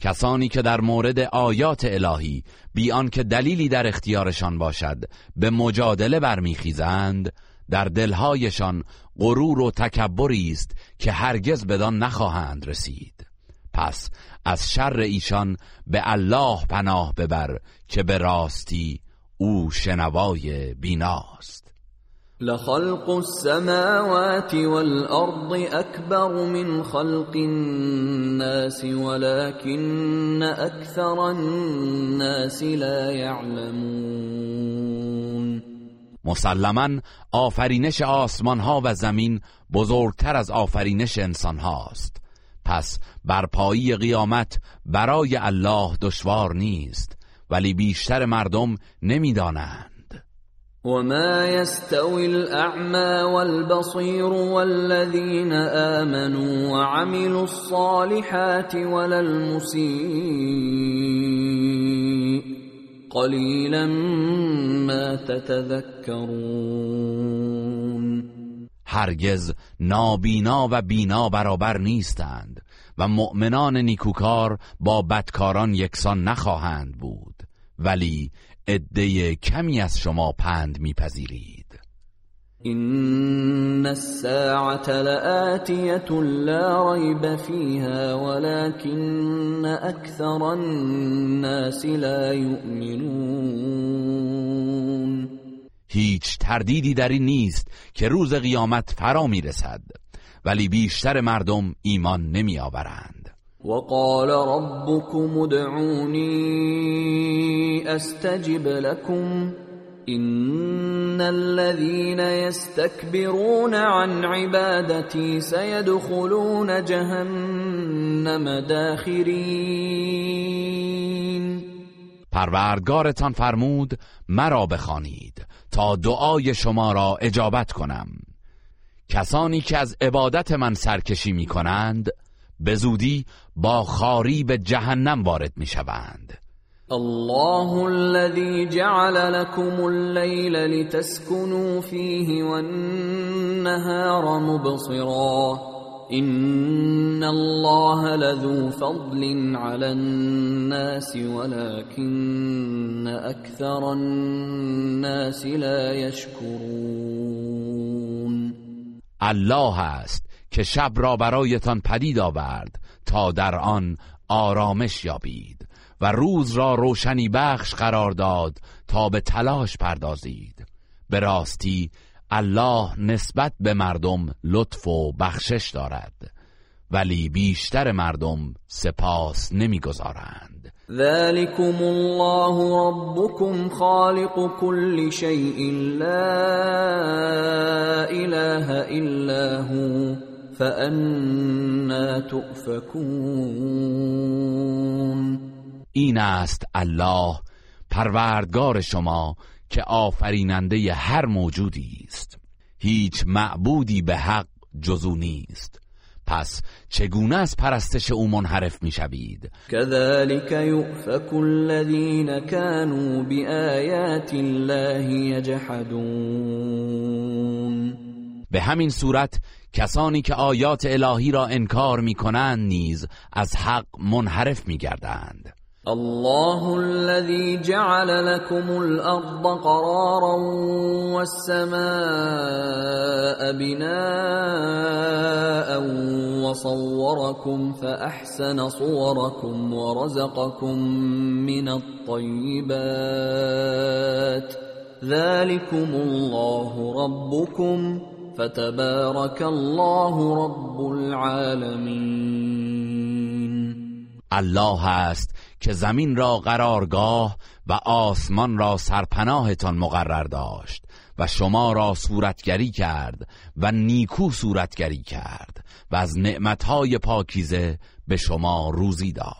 کسانی که در مورد آیات الهی بیان که دلیلی در اختیارشان باشد به مجادله برمیخیزند در دلهایشان غرور و تکبری است که هرگز بدان نخواهند رسید. پس از شر ایشان به الله پناه ببر که به راستی او شنوای بیناست. لخلق السماوات والأرض أكبر من خلق الناس ولكن أكثر الناس لا يعلمون. مسلما آفرینش آسمان ها و زمین بزرگتر از آفرینش انسان هاست پس برپایی قیامت برای الله دشوار نیست ولی بیشتر مردم نمی‌دانند. وما يستوي الأعمى والبصير والذين آمنوا وعملوا الصالحات ولا المسيء قليلا ما تتذكرون هرگز نابینا و بینا برابر نیستند و مؤمنان نیکوکار با بدکاران یکسان نخواهند بود. ولی عده کمی از شما پند میپذیرید. إن الساعة لآتية لا ريب فيها ولكن أكثر الناس لا يؤمنون. هیچ تردیدی در این نیست که روز قیامت فرا می‌رسد ولی بیشتر مردم ایمان نمیآورند. وقال ربكم ادعوني استجب لكم ان الذين يستكبرون عن عبادتي سيدخلون جهنم داخرين. پروردگارتان فرمود مرا بخوانید تا دعای شما را اجابت کنم. کسانی که از عبادت من سرکشی می کنند به زودی با خاری به جهنم وارد می شوند الله الذي جعل لكم الليل لتسكنوا فيه والنهار مبصرا. إن الله لذو فضل على الناس ولكن أكثر الناس لا يشكرون. الله است. که شب را برایتان پدید آورد تا در آن آرامش یابید و روز را روشنی بخش قرار داد تا به تلاش پردازید. به راستی الله نسبت به مردم لطف و بخشش دارد ولی بیشتر مردم سپاس نمی‌گذارند. ذلكم الله ربكم خالق كل شيء لا اله الا هو. فأنا تؤفكون. این است الله پروردگار شما که آفریننده هر موجودی است. هیچ معبودی به حق جزو نیست. پس چگونه از پرستش او منحرف می‌شوید؟ كذلك يؤفك الذين كانوا بآيات الله يجحدون به همین صورت کسانی که آیات الهی را انکار می کنند نیز از حق منحرف می گردند الله الذي جعل لكم الأرض قرارا والسماء بناء وصوركم فأحسن صوركم ورزقكم من الطيبات. ذلكم الله ربكم. فتبارك الله رب العالمين. الله است که زمین را قرارگاه و آسمان را سرپناهتان مقرر داشت و شما را صورتگری کرد و نیکو صورتگری کرد و از نعمتهای پاکیزه به شما روزی داد.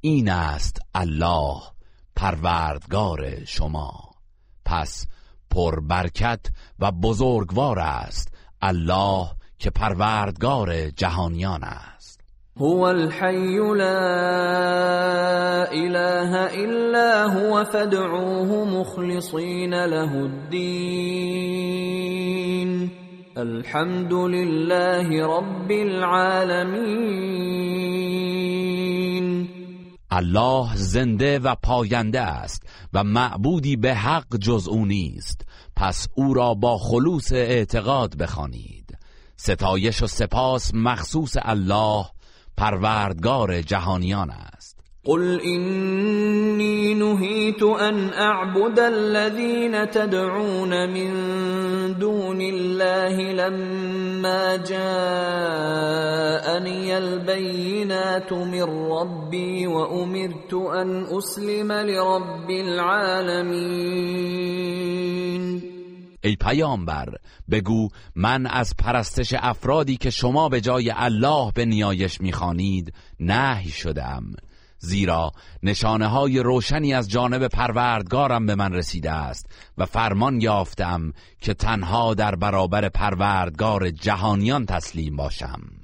این است الله پروردگار شما. پس پربرکت و بزرگوار است. الله که پروردگار جهانیان است. هو الحي لا اله الا هو فادعوه مخلصين له الدين الحمد لله رب العالمين الله زنده و پاینده است و معبودی به حق جز او نیست. پس او را با خلوص اعتقاد بخوانید. ستایش و سپاس مخصوص الله پروردگار جهانیان است. قل إني نهيت أن أعبد الذين تدعون من دون الله لما جاءني البينات من ربي وأمرت أن أسلم لرب العالمين ای پیامبر بگو من از پرستش افرادی که شما به جای الله به نیایش می‌خوانید نهی شدم زیرا نشانه های روشنی از جانب پروردگارم به من رسیده است و فرمان یافتم که تنها در برابر پروردگار جهانیان تسلیم باشم.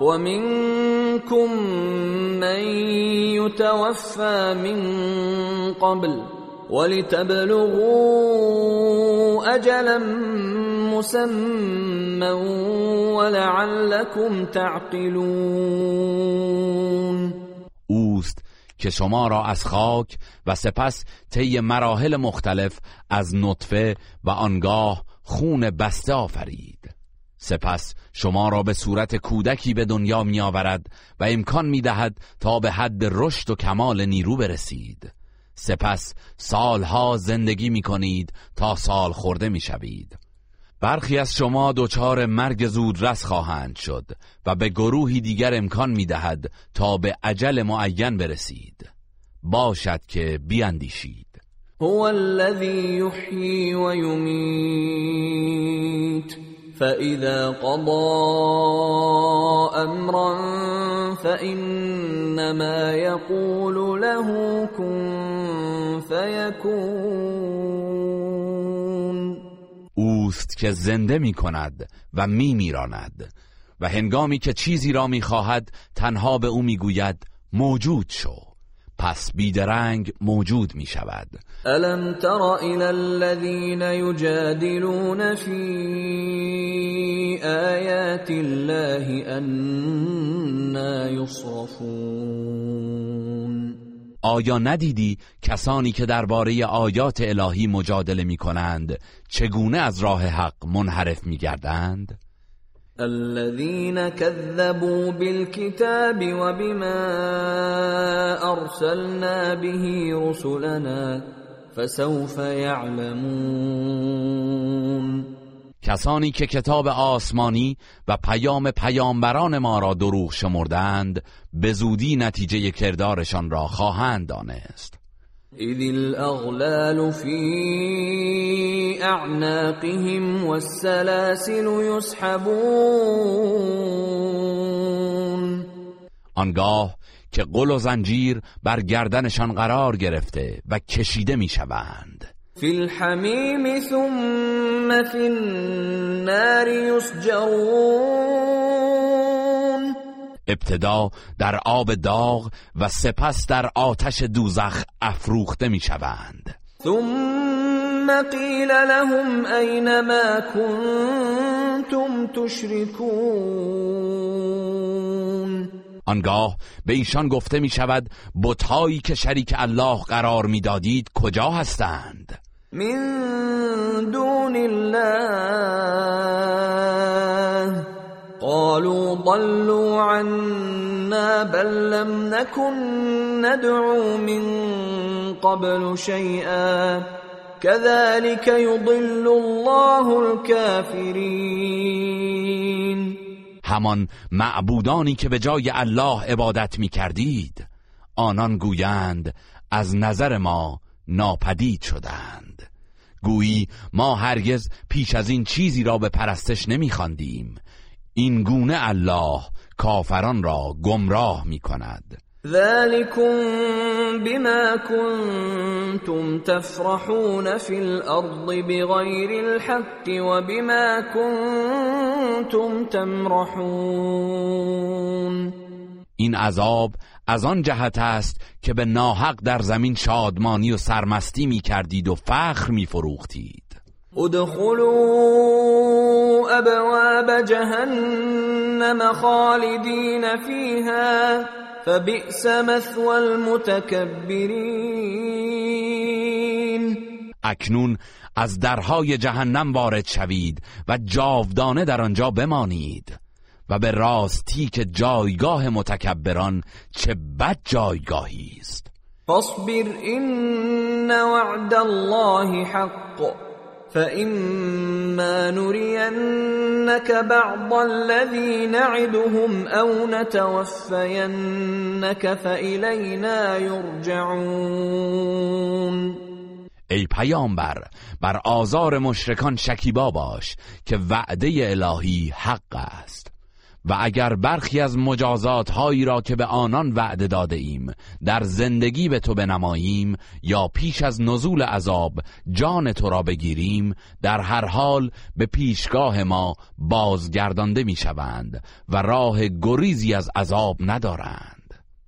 ومنكم من يتوفى من قبل ولتبلغوا اجلا مسمى ولعلكم تعقلون. اوست که شما را از خاک و سپس طی مراحل مختلف از نطفه و آنگاه خون بسته آفرید. سپس شما را به صورت کودکی به دنیا می آورد و امکان می دهد تا به حد رشد و کمال نیرو برسید. سپس سالها زندگی می کنید تا سال خورده می شوید برخی از شما دچار مرگ زودرس خواهند شد و به گروهی دیگر امکان می دهد تا به عجل معین برسید. باشد که بیاندیشید. هو الذي يحيي ويميت فإذا قضى أمرا فإنما يقول له كن فيكون. اوست که زنده می کند و می میراند و هنگامی که چیزی را می خواهد تنها به او می گوید موجود شو. پس بیدرنگ موجود می شود ألم تر إلى الذين يجادلون في آيات الله أنا يصرفون آیا ندیدی کسانی که درباره آیات الهی مجادله می کنند چگونه از راه حق منحرف می گردند؟ الذين كذبوا بالكتاب وبما ارسلنا به رسلنا فسوف يعلمون. کسانی که کتاب آسمانی و پیام پیامبران ما را دروغ شمردند به زودی نتیجه کردارشان را خواهند دانست. اذ الاغلال في اعناقهم والسلاسل يسحبون. آنگاه که قل و زنجیر بر گردنشان قرار گرفته و کشیده می‌شوند. فی الحمیم ثم فی النار یسجرون. ابتدا در آب داغ و سپس در آتش دوزخ افروخته می‌شوند. ثم قیل لهم این ما کنتم تشركون آنگاه به ایشان گفته می شود بتهایی که شریک الله قرار می‌دادید کجا هستند؟ من دون الله. قالوا ضلوا عنا بل لم نكن ندعو من قبل شيئا كذلك يضل الله الكافرين. همان معبودانی که به جای الله عبادت می کردید آنان گویند از نظر ما ناپدید شدند. گویی ما هرگز پیش از این چیزی را به پرستش نمیخواندیم. این گونه الله کافران را گمراه می کند ذلكم بما كنتم تفرحون في الأرض بغير الحق وبما كنتم تمرحون. این عذاب از آن جهت است که به ناحق در زمین شادمانی و سرمستی می کردید و فخر می فروختید ادخلوا ابواب جهنم خالدین فيها فبئس مثوى المتكبرين اکنون از درهای جهنم وارد شوید و جاودانه در آنجا بمانید و به راستی که جایگاه متکبران چه بد جایگاهی است. فاصبر ان وعد الله حق. فإما نرينك بعض الذي نعدهم أو نتوفينك فإلينا يرجعون ای پیامبر بر آزار مشرکان شکیبا باش که وعده الهی حق است. و اگر برخی از مجازات هایی را که به آنان وعده داده ایم در زندگی به تو بنماییم یا پیش از نزول عذاب جان تو را بگیریم در هر حال به پیشگاه ما بازگردانده می شوند و راه گریزی از عذاب ندارند.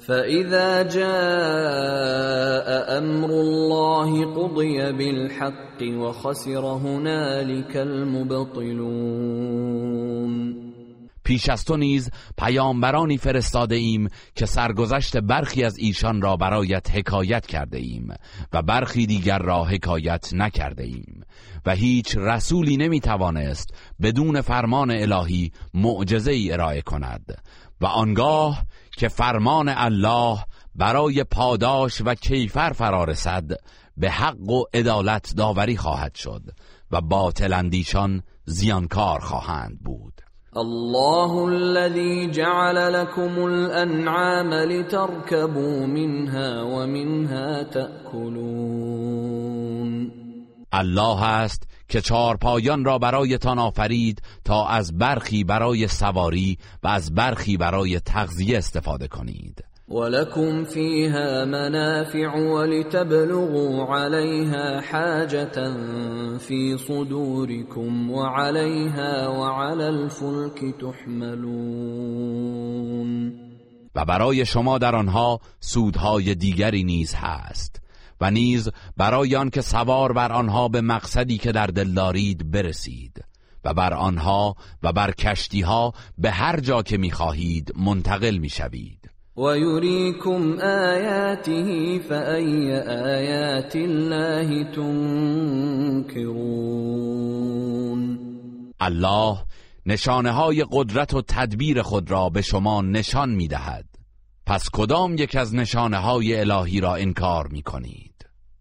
فاذا جاء امر الله قضي بالحق وخسر هنالك المبطلون پیش از تو نیز پیامبرانی فرستاده ایم که سرگذشت برخی از ایشان را برایت حکایت کرده ایم و برخی دیگر را حکایت نکرده ایم. و هیچ رسولی نمی توانست بدون فرمان الهی معجزه ای ارائه کند. و آنگاه که فرمان الله برای پاداش و کیفر فرارسد به حق و عدالت داوری خواهد شد و باطل اندیشان زیانکار خواهند بود. الله الذي جعل لكم الانعام لتركبوا منها ومنها تأكلون. الله است که چهارپایان را برایتان آفرید تا از برخی برای سواری و از برخی برای تغذیه استفاده کنید. ولكم فيها منافع ولتبلغوا عليها حاجة في صدوركم وعليها وعلى الفلك تحملون. و برای شما در آنها سودهای دیگری نیز هست. و نیز برای آن که سوار بر آنها به مقصدی که در دل دارید برسید و بر آنها و بر کشتی ها به هر جا که می‌خواهید منتقل می‌شوید. و یریکم آیاته فأی آیات الله تنکرون. الله نشانه های قدرت و تدبیر خود را به شما نشان می‌دهد. پس کدام یک از نشانه های الهی را انکار می کنید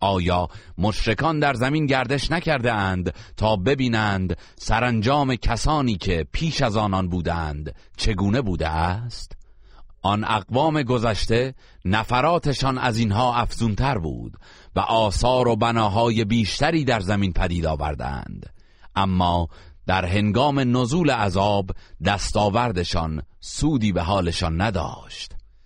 آیا مشرکان در زمین گردش نکرده اند تا ببینند سرانجام کسانی که پیش از آنان بودند چگونه بوده است؟ آن اقوام گذشته نفراتشان از اینها افزونتر بود و آثار و بناهای بیشتری در زمین پدید آوردند اما در هنگام نزول عذاب دستاوردشان سودی به حالشان نداشت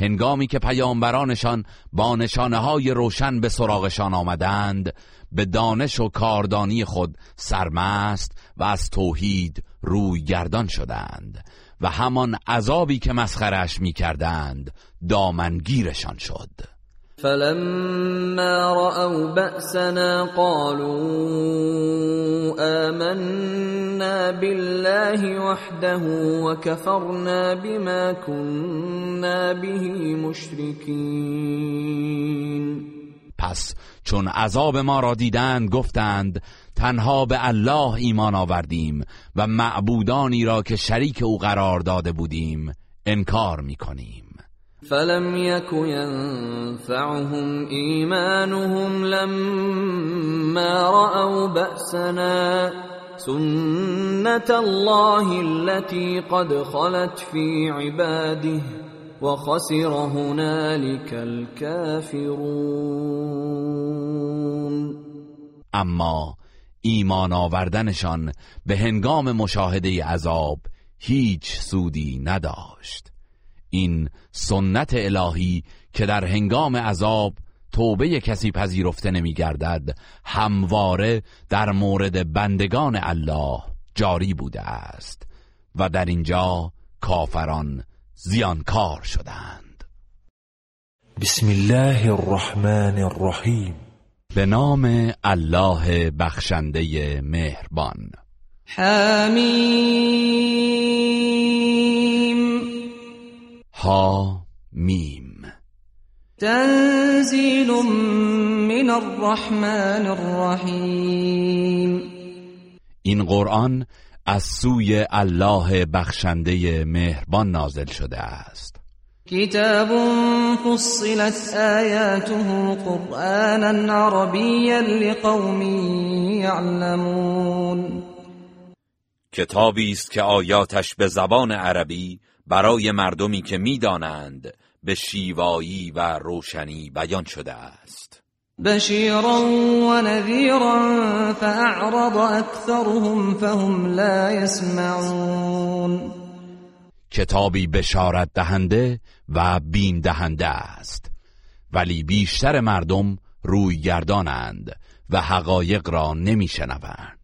هنگامی که پیامبرانشان با نشانه های روشن به سراغشان آمدند به دانش و کاردانی خود سرمست و از توحید روی گردان شدند و همان عذابی که مسخرش می کردند دامنگیرشان شد. فلما رأوا بأسنا قالوا آمنا بالله وحده وكفرنا بما كنا به مشركين. پس چون عذاب ما را دیدند گفتند تنها به الله ایمان آوردیم و معبودانی را که شریک او قرار داده بودیم انکار می‌کنیم. فلم يك ينفعهم إيمانهم لما رأوا بأسنا سنة الله التي قد خلت في عباده وخسر هنالك الكافرون. اما ایمان آوردنشان به هنگام مشاهده عذاب هیچ سودی نداشت. این سنت الهی که در هنگام عذاب توبه کسی پذیرفته نمی گردد همواره در مورد بندگان الله جاری بوده است و در اینجا کافران زیانکار شدند. بسم الله الرحمن الرحیم. به نام الله بخشنده مهربان. حمیم ها میم. تنزیل من الرحمن الرحیم. این قرآن از سوی الله بخشنده مهربان نازل شده است. کتاب فصلت آیاته قرآنا عربیا لقوم یعلمون. کتابی است که آیاتش به زبان عربی برای مردمی که می‌دانند به شیوایی و روشنی بیان شده است. بشیرا و نذیرا فاعرض اکثرهم فهم لا يسمعون کتابی بشارت دهنده و بین دهنده است. ولی بیشتر مردم روی گردانند و حقایق را نمیشنوند.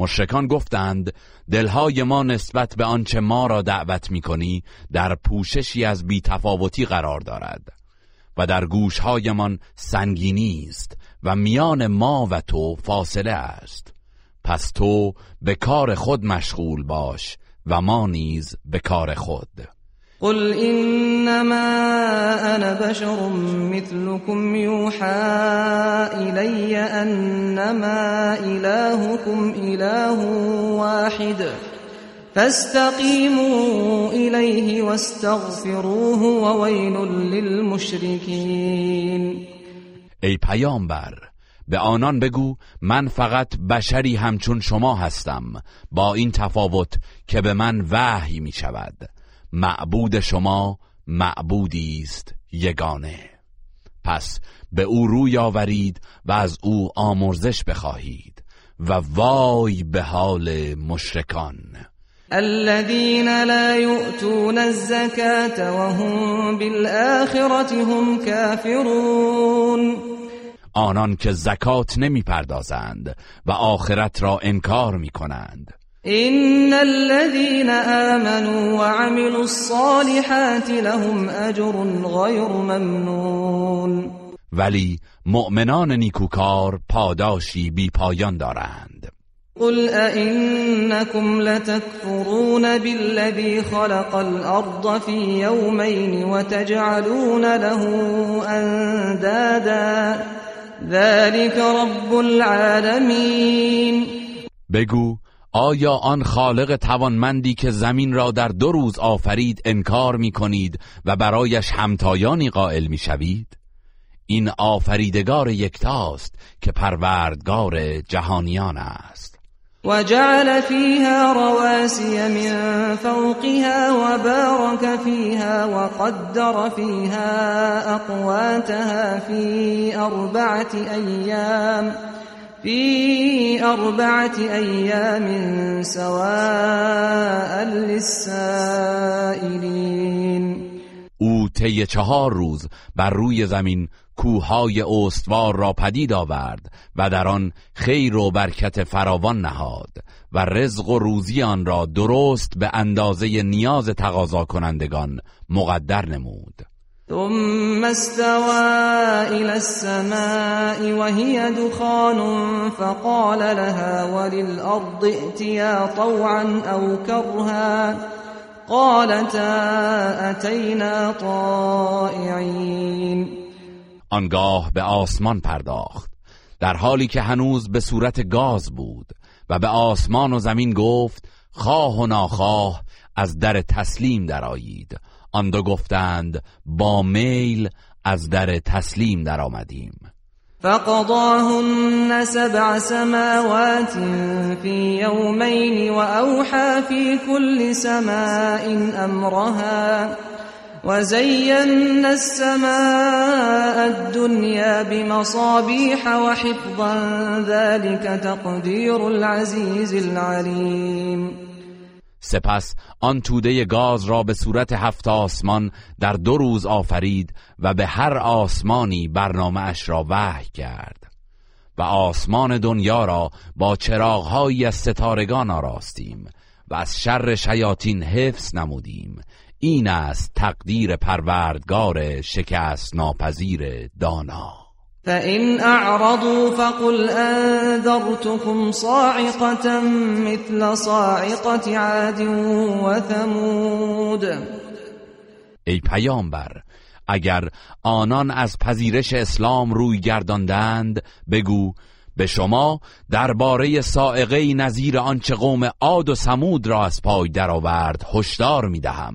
مشرکان گفتند دلهای ما نسبت به آنچه ما را دعوت می کنی در پوششی از بیتفاوتی قرار دارد و در گوشهایمان سنگینی است و میان ما و تو فاصله است. پس تو به کار خود مشغول باش و ما نیز به کار خود. قل انما انا بشر مثلكم يوحى الي انما الهكم اله واحد فاستقيموا اليه واستغفروه وويل للمشركين ای پیامبر به آنان بگو من فقط بشری همچون شما هستم با این تفاوت که به من وحی می شود معبود شما معبودی است یگانه. پس به او روی آورید و از او آمرزش بخواهید و وای به حال مشرکان. الذين لا يؤتون الزكاة وهم بالآخرة هم كافرون آنان که زکات نمی‌پردازند و آخرت را انکار می کنند إن الذين آمنوا وعملوا الصالحات لهم أجر غير ممنون. ولی مؤمنان نیکوکار پاداشی بی پایان دارند. قل أئنكم لتكفرون بالذي خلق الأرض في يومين وتجعلون له أندادا. ذلك رب العالمين. بگو آیا آن خالق توانمندی که زمین را در دو روز آفرید انکار می کنید و برایش همتایانی قائل می شوید؟ این آفریدگار یکتاست که پروردگار جهانیان است وجعل فيها رواسي من فوقها وبارك فيها وقدر فيها أقواتها في أربعة أيام في أربعة أيام سواء للسائلين. او طی چهار روز بر روی زمین کوههای استوار را پدید آورد و در آن خیر و برکت فراوان نهاد و رزق و روزی آن را درست به اندازه نیاز تقاضا کنندگان مقدر نمود. ثم استوى إلى السماء وهي دخان فقال لها وللأرض ائتيا طوعا أو كرها قالتا أتينا طائعين. آنگاه به آسمان پرداخت در حالی که هنوز به صورت گاز بود و به آسمان و زمین گفت خواه و ناخواه از در تسلیم درآیید. آن دو گفتند با میل از در تسلیم درآمدیم. فقضاهن سبع سماوات في يومين وأوحى في كل سماء أمرها وزينا السماء الدنيا بمصابيح وحفظا ذلك تقدير العزيز العليم سپس آن توده گاز را به صورت هفت آسمان در دو روز آفرید و به هر آسمانی برنامه اش را وحی کرد و آسمان دنیا را با چراغهایی از ستارگان آراستیم و از شر شیاطین حفظ نمودیم. این است تقدیر پروردگار شکست ناپذیر دانا. فإن أعرضوا فقل أنذرتكم صاعقة مثل صاعقة عاد وثمود ای پیامبر اگر آنان از پذیرش اسلام روی گرداندند بگو به شما درباره سائقه نظیر آنچه قوم عاد و سمود را از پای درآورد هشدار می‌دهم.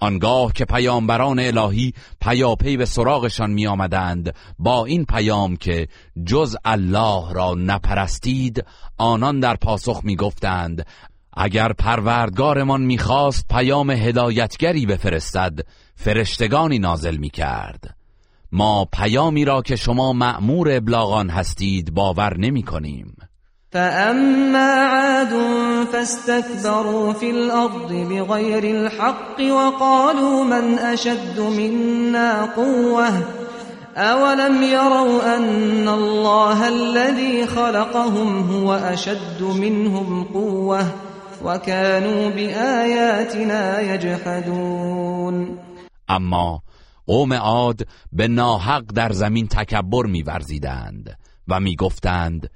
آنگاه که پیامبران الهی پیاپی به سراغشان می آمدند با این پیام که جز الله را نپرستید آنان در پاسخ می گفتند اگر پروردگارمان می‌خواست پیام هدایتگری بفرستد فرشتگانی نازل می کرد ما پیامی را که شما مأمور ابلاغان هستید باور نمی کنیم فأما عاد فاستكبروا في الأرض بغير الحق وقالوا من أشد منا قوة أولم يروا أن الله الذي خلقهم هو أشد منهم قوة وكانوا بآياتنا يجحدون اما قوم عاد به ناحق در زمین تکبر میورزیدند و میگفتند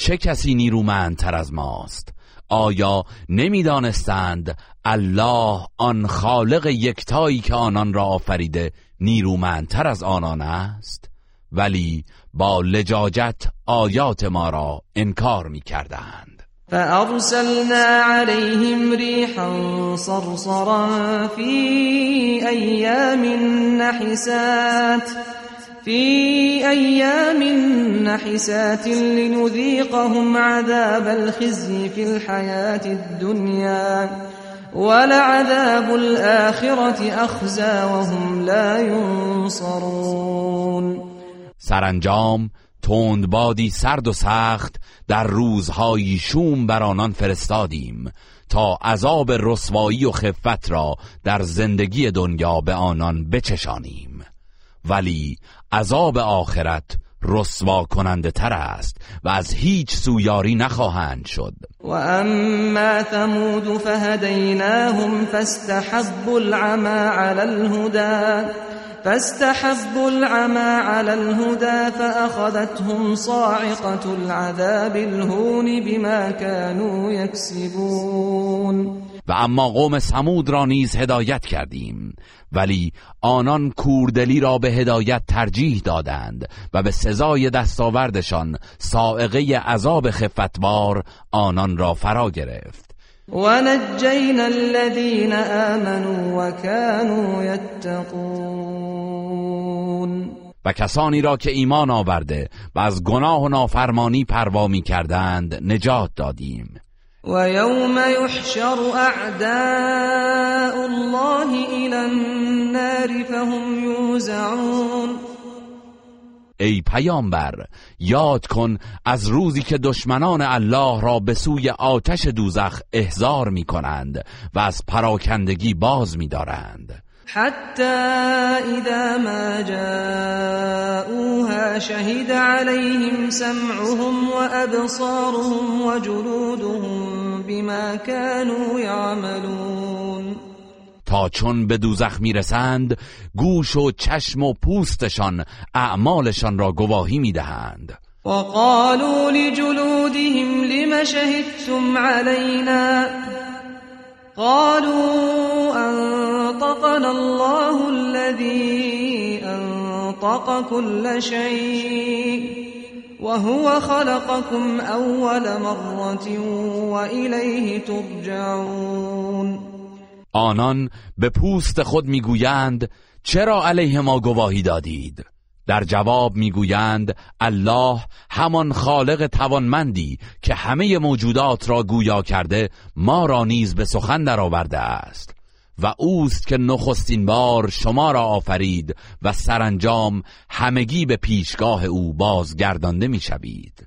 چه کسی نیرومندتر از ماست؟ آیا نمی‌دانستند الله آن خالق یکتایی که آنان را آفریده نیرومندتر از آنان است؟ ولی با لجاجت آیات ما را انکار می‌کردند. فأرسلنا عليهم ريحا صرصرا في أيام نحسات. في أيام نحسات لنذيقهم عذاب الخزي في الحياة الدنيا ولعذاب الآخرة أخزى وهم لا ينصرون. سرانجام بادی سرد و سخت در روزهای شوم بر آنان فرستادیم تا عذاب رسوایی و خفت را در زندگی دنیا به آنان بچشانیم. ولی عذاب آخرت رسوا کننده تر است و از هیچ سویاری نخواهند شد. و اما ثمود فهدیناهم فاستحبوا العمى على الهدى فاستحبوا العمى على الهدى فأخذتهم صاعقة العذاب الهون بما كانوا يكسبون. و اما قوم سمود را نیز هدایت کردیم ولی آنان کوردلی را به هدایت ترجیح دادند و به سزای دستاوردشان سائقه عذاب خفتبار آنان را فرا گرفت. ونجينا الذين آمنوا وكانوا يتقون و کسانی را که ایمان آورده و از گناه و نافرمانی پروا می کردند نجات دادیم. و یوم یحشر اعداء الله الى النار فهم یوزعون. ای پیامبر یاد کن از روزی که دشمنان الله را به سوی آتش دوزخ احضار می کنند و از پراکندگی باز می دارند حتی اذا ما جاءوها شهد عليهم سمعهم وابصارهم وجلودهم بما كانوا يعملون تا چون به دوزخ می‌رسند گوش و چشم و پوستشان اعمالشان را گواهی می‌دهند. وقالوا لجلودهم لم شهدتم علينا؟ قالوا أنطقنا الله الذي أنطق كل شيء وهو خلقكم أول مرة وإليه ترجعون. آنان به پوست خود می‌گویند چرا علیه ما گواهی دادید؟ در جواب می‌گویند الله همان خالق توانمندی که همه موجودات را گویا کرده ما را نیز به سخن درآورده است. و اوست که نخستین بار شما را آفرید و سرانجام همگی به پیشگاه او بازگردانده می‌شوید.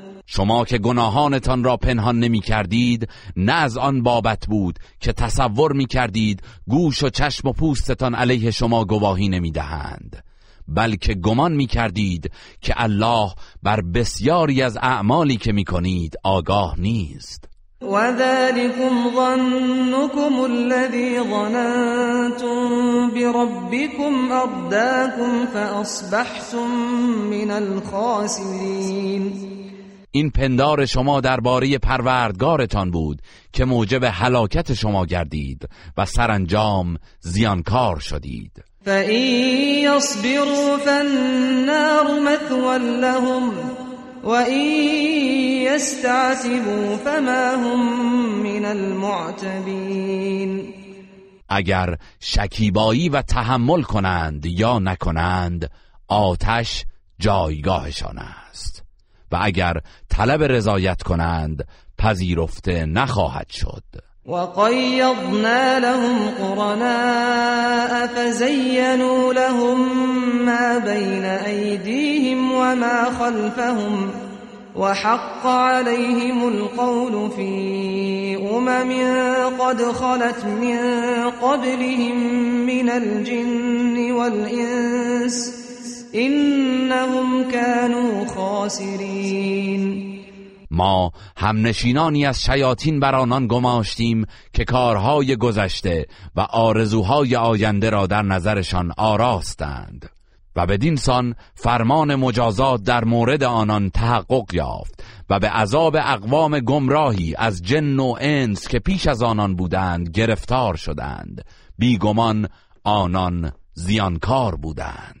شما که گناهانتان را پنهان نمی کردید نه از آن بابت بود که تصور می کردید گوش و چشم و پوستتان علیه شما گواهی نمی دهند بلکه گمان می کردید که الله بر بسیاری از اعمالی که می کنید آگاه نیست. وذلكم ظنكم الذي ظننتم بربكم أرداكم فأصبحتم من الخاسرين. این پندار شما درباره پروردگارتان بود که موجب هلاکت شما گردید و سرانجام زیانکار شدید. فَإِن يَصْبِرُوا فَالنَّارُ مَثْوًى لَّهُمْ وَإِن يَسْتَعْتِبُوا فَمَا هُم مِّنَ الْمُعْتَبِينَ اگر شکیبایی و تحمل کنند یا نکنند آتش جایگاهشان است. و اگر طلب رضایت کنند پذیرفته نخواهد شد. وقيضنا لهم قرناء فزينوا لهم ما بين أيديهم وما خلفهم وحق عليهم القول في أمم قد خلت من قبلهم من الجن والإنس إنهم كانوا خاسرين. ما همنشینانی از شیاطین بر آنان گماشتیم که کارهای گذشته و آرزوهای آینده را در نظرشان آراستند و بدین سان فرمان مجازات در مورد آنان تحقق یافت و به عذاب اقوام گمراهی از جن و انس که پیش از آنان بودند گرفتار شدند. بیگمان آنان زیانکار بودند.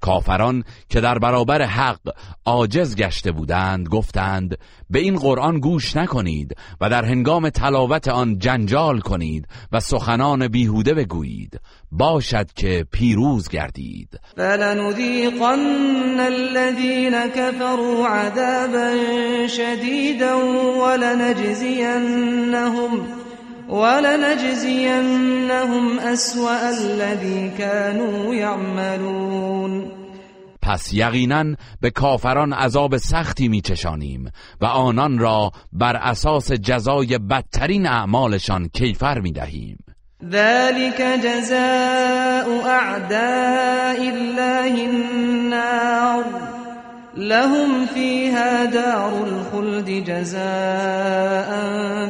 کافران که در برابر حق عاجز گشته بودند گفتند به این قرآن گوش نکنید و در هنگام تلاوت آن جنجال کنید و سخنان بیهوده بگویید. باشد که پیروز گردید. فلنذیقن الذین كفروا عذابا شدیدا ولنجزینهم ولنجزینهم اسوأ الذی كانوا یعملون پس یقینا به کافران عذاب سختی میچشانیم و آنان را بر اساس جزای بدترین اعمالشان کیفر می‌دهیم. ذلك جزاء اعداء الله النار. لهم فيها دار الخلد جزاء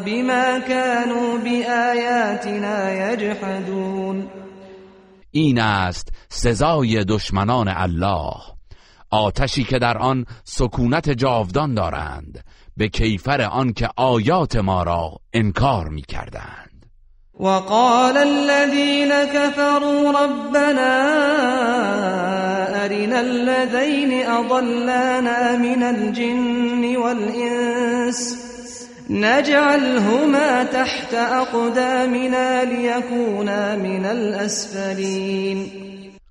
بما كانوا بآياتنا يجحدون. این است سزای دشمنان الله. آتشی که در آن سکونت جاودان دارند به کیفر آن که آیات ما را انکار می کردند وقال الذين كفروا ربنا أرنا الذين أضلانا من الجن والإنس نجعلهما تحت أقدامنا لیکونا من الاسفلین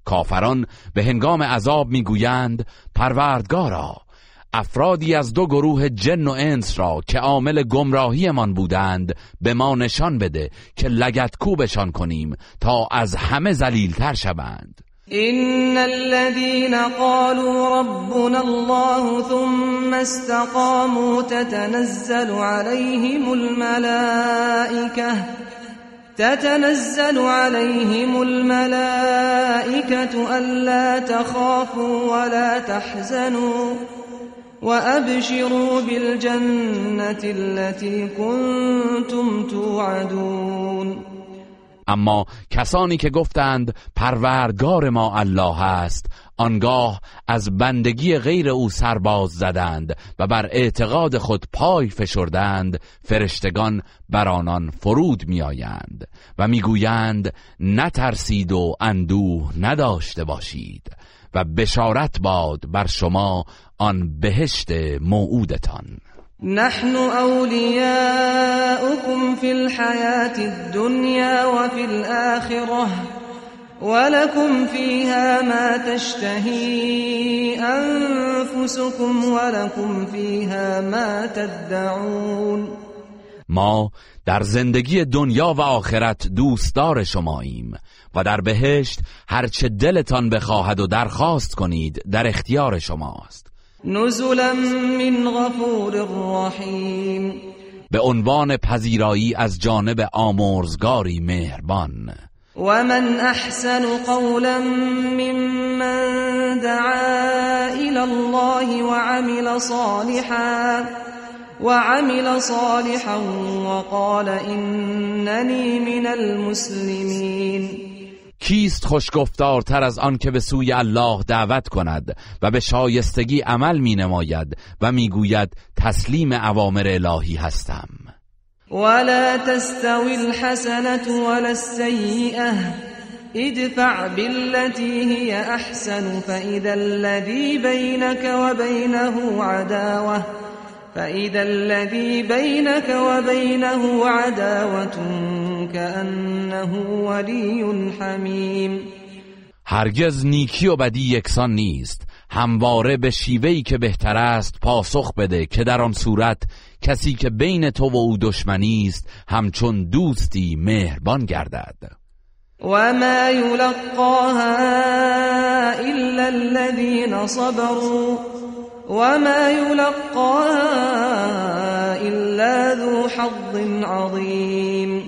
کافران به هنگام عذاب میگویند پروردگارا افرادی از دو گروه جن و انس را که عامل گمراهیمان بودند به ما نشان بده که لگت کوبشان کنیم تا از همه ذلیلتر شوند. إن الذين قالوا ربنا الله ثم استقاموا تتنزل عليهم الملائكة تتنزل عليهم الملائكة ألا تخافوا ولا تحزنوا. وأبشروا بالجنة التي كنتم توعدون. اما کسانی که گفتند پروردگار ما الله است. آنگاه از بندگی غیر او سرباز زدند و بر اعتقاد خود پای فشردند فرشتگان بر آنان فرود میآیند و می‌گویند نترسید و اندوه نداشته باشید. و بشارت باد بر شما آن بهشت موعودتان. نحن أولياؤكم في الحياة الدنيا وفي الآخرة ولكم فيها ما تشتهي أنفسكم ولكم فيها ما تدعون. ما در زندگی دنیا و آخرت دوستدار شماییم و در بهشت هرچه دلتان بخواهد و درخواست کنید در اختیار شماست. نزلا من غفور رحیم. به عنوان پذیرایی از جانب آمرزگاری مهربان. ومن احسن قولا ممن دعا الى الله وعمل صالحا. وعمل صالحا وقال انني من المسلمين. کیست خوشگفتارتر از آن که به سوی الله دعوت کند و به شایستگی عمل می نماید و می‌گوید تسلیم اوامر الهی هستم؟ ولا تستوي الحسنة ولا السيئة ادفع بالتي هي أحسن فإذا الذي بينك وبينه عداوة فإذا الذي بينك وبينه عداوة كأنه ولي حميم. هرگز نیکی و بدی یکسان نیست. همواره به شیوهی که بهتر است پاسخ بده که در آن صورت کسی که بین تو و او دشمنی است همچون دوستی مهربان گردد. و ما یلقاها الا الذين صبروا وما يلقاها الا ذو حظ عظیم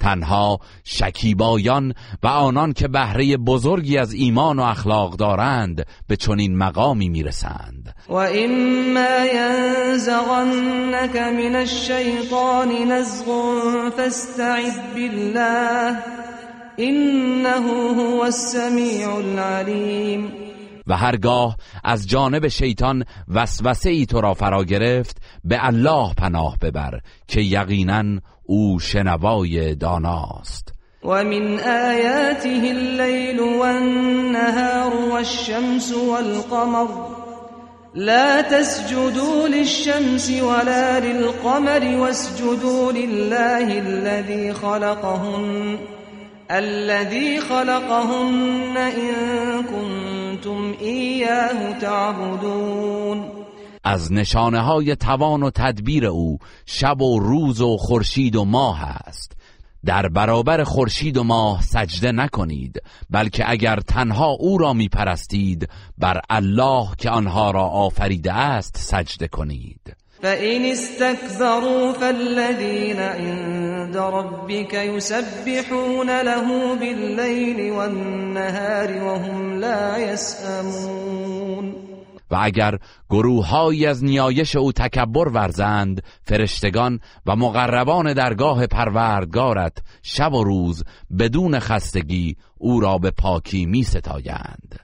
تنها شکیبایان و آنان که بهره بزرگی از ایمان و اخلاق دارند به چنین مقامی می‌رسند. و اما ینزغنك من الشیطان نزغ فاستعذ بالله انه هو السمیع العلیم و هرگاه از جانب شیطان وسوسه ای تو را فرا گرفت به الله پناه ببر که یقینا او شنوای داناست. و من آیاته اللیل والنهار والشمس والقمر لا تسجدوا للشمس ولا للقمر واسجدوا لله الذي خلقهن الذي خلقهن إن كنتم إياه تعبدون. از نشانه های توان و تدبیر او شب و روز و خورشید و ماه است. در برابر خورشید و ماه سجده نکنید بلکه اگر تنها او را می پرستید بر الله که آنها را آفریده است سجده کنید. فإن استكبروا فالذين عند ربك يسبحون له بالليل والنهار وهم لا يسأمون و اگر گروههایی از نیایش او تکبر ورزند فرشتگان و مقربان درگاه پروردگارت شب و روز بدون خستگی او را به پاکی می ستایند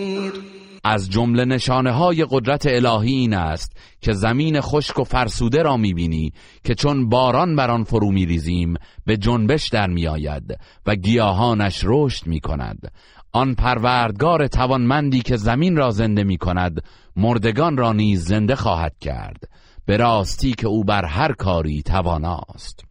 از جمله نشانه های قدرت الهی این است که زمین خشک و فرسوده را می‌بینی که چون باران بر آن فرو میریزیم به جنبش در میآید و گیاهانش رشد می‌کند. آن پروردگار توانمندی که زمین را زنده می‌کند مردگان را نیز زنده خواهد کرد. به راستی که او بر هر کاری تواناست.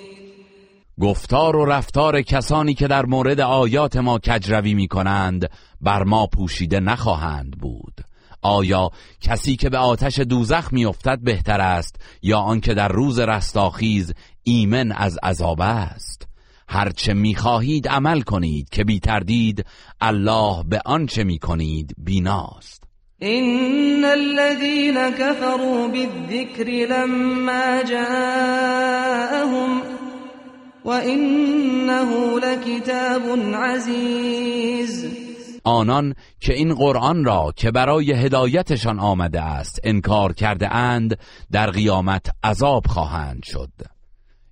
گفتار و رفتار کسانی که در مورد آیات ما کجروی می کنند بر ما پوشیده نخواهند بود. آیا کسی که به آتش دوزخ میافتد بهتر است یا آنکه در روز رستاخیز ایمن از عذاب است؟ هرچه می‌خواهید عمل کنید که بی تردید الله به آنچه می‌کنید بیناست. إن الذين كفروا بالذكر لما جاءهم وإنه لكتاب عزیز آنان که این قرآن را که برای هدایتشان آمده است انکار کرده اند در قیامت عذاب خواهند شد.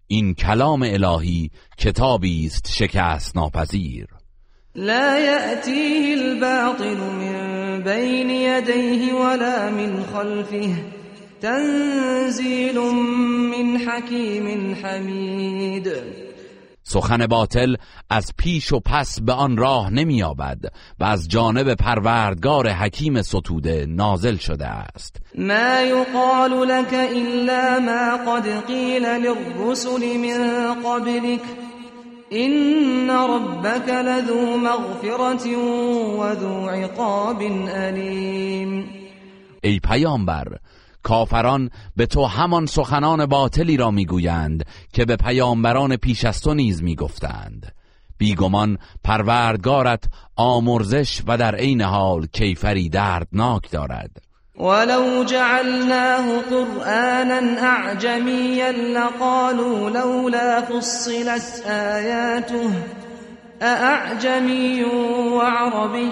این کلام الهی کتابی است شکست ناپذیر. لا يأتيه الباطل من بين يديه ولا من خلفه. تنزيل من حكيم حمید سخن باطل از پیش و پس به آن راه نمییابد و از جانب پروردگار حکیم ستوده نازل شده است. ما یقال لك الا ما قد قیل للرسل من قبلك این ربك لذو مغفرت و ذو عقاب علیم. ای پیامبر کافران به تو همان سخنان باطلی را می‌گویند که به پیامبران پیش از تو نیز می‌گفتند. بیگمان پروردگارت آمرزش و در عین حال کیفری دردناک دارد. ولو جعلناه قرآنا اعجمیا لقالوا لولا فصلت اعجمی وعربی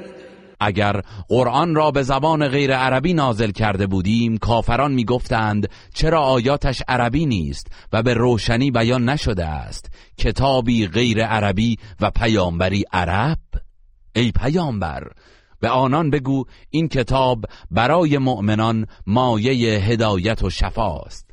اگر قرآن را به زبان غیر عربی نازل کرده بودیم کافران می‌گفتند چرا آیاتش عربی نیست و به روشنی بیان نشده است؟ کتابی غیر عربی و پیامبری عرب؟ ای پیامبر به آنان بگو این کتاب برای مؤمنان مایه هدایت و شفاست.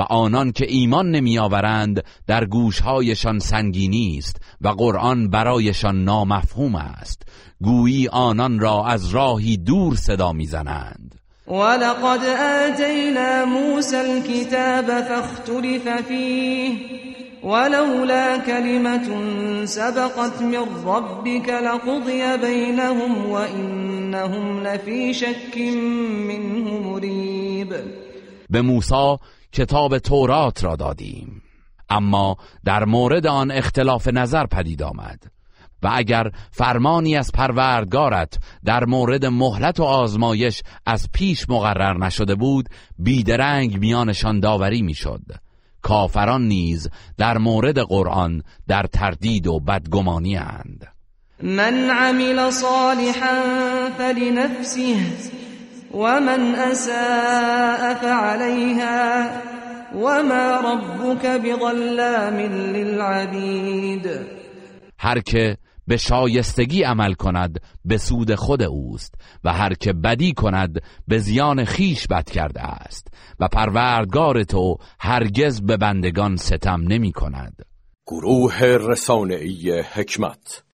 و آنان که ایمان نمیآورند در گوشهایشان سنگینی است و قرآن برایشان نامفهوم است. گویی آنان را از راهی دور صدا می‌زنند. ولقد آتینا موسى الكتاب فاختلف فيه ولولا كلمة سبقت من ربك لقضي بينهم وإنهم لفي شك منه مريب به موسی کتاب تورات را دادیم. اما در مورد آن اختلاف نظر پدید آمد و اگر فرمانی از پروردگارت در مورد مهلت و آزمایش از پیش مقرر نشده بود بیدرنگ میانشان داوری می‌شد. کافران نیز در مورد قرآن در تردید و بدگمانی اند. من عمل صالحا فلنفسه. ومن اساء فعليها وما ربك بظلام للعبید هر که به شایستگی عمل کند به سود خود اوست و هر که بدی کند به زیان خیش بد کرده است. و پروردگار تو هرگز به بندگان ستم نمی کند. گروه رسانه‌ای حکمت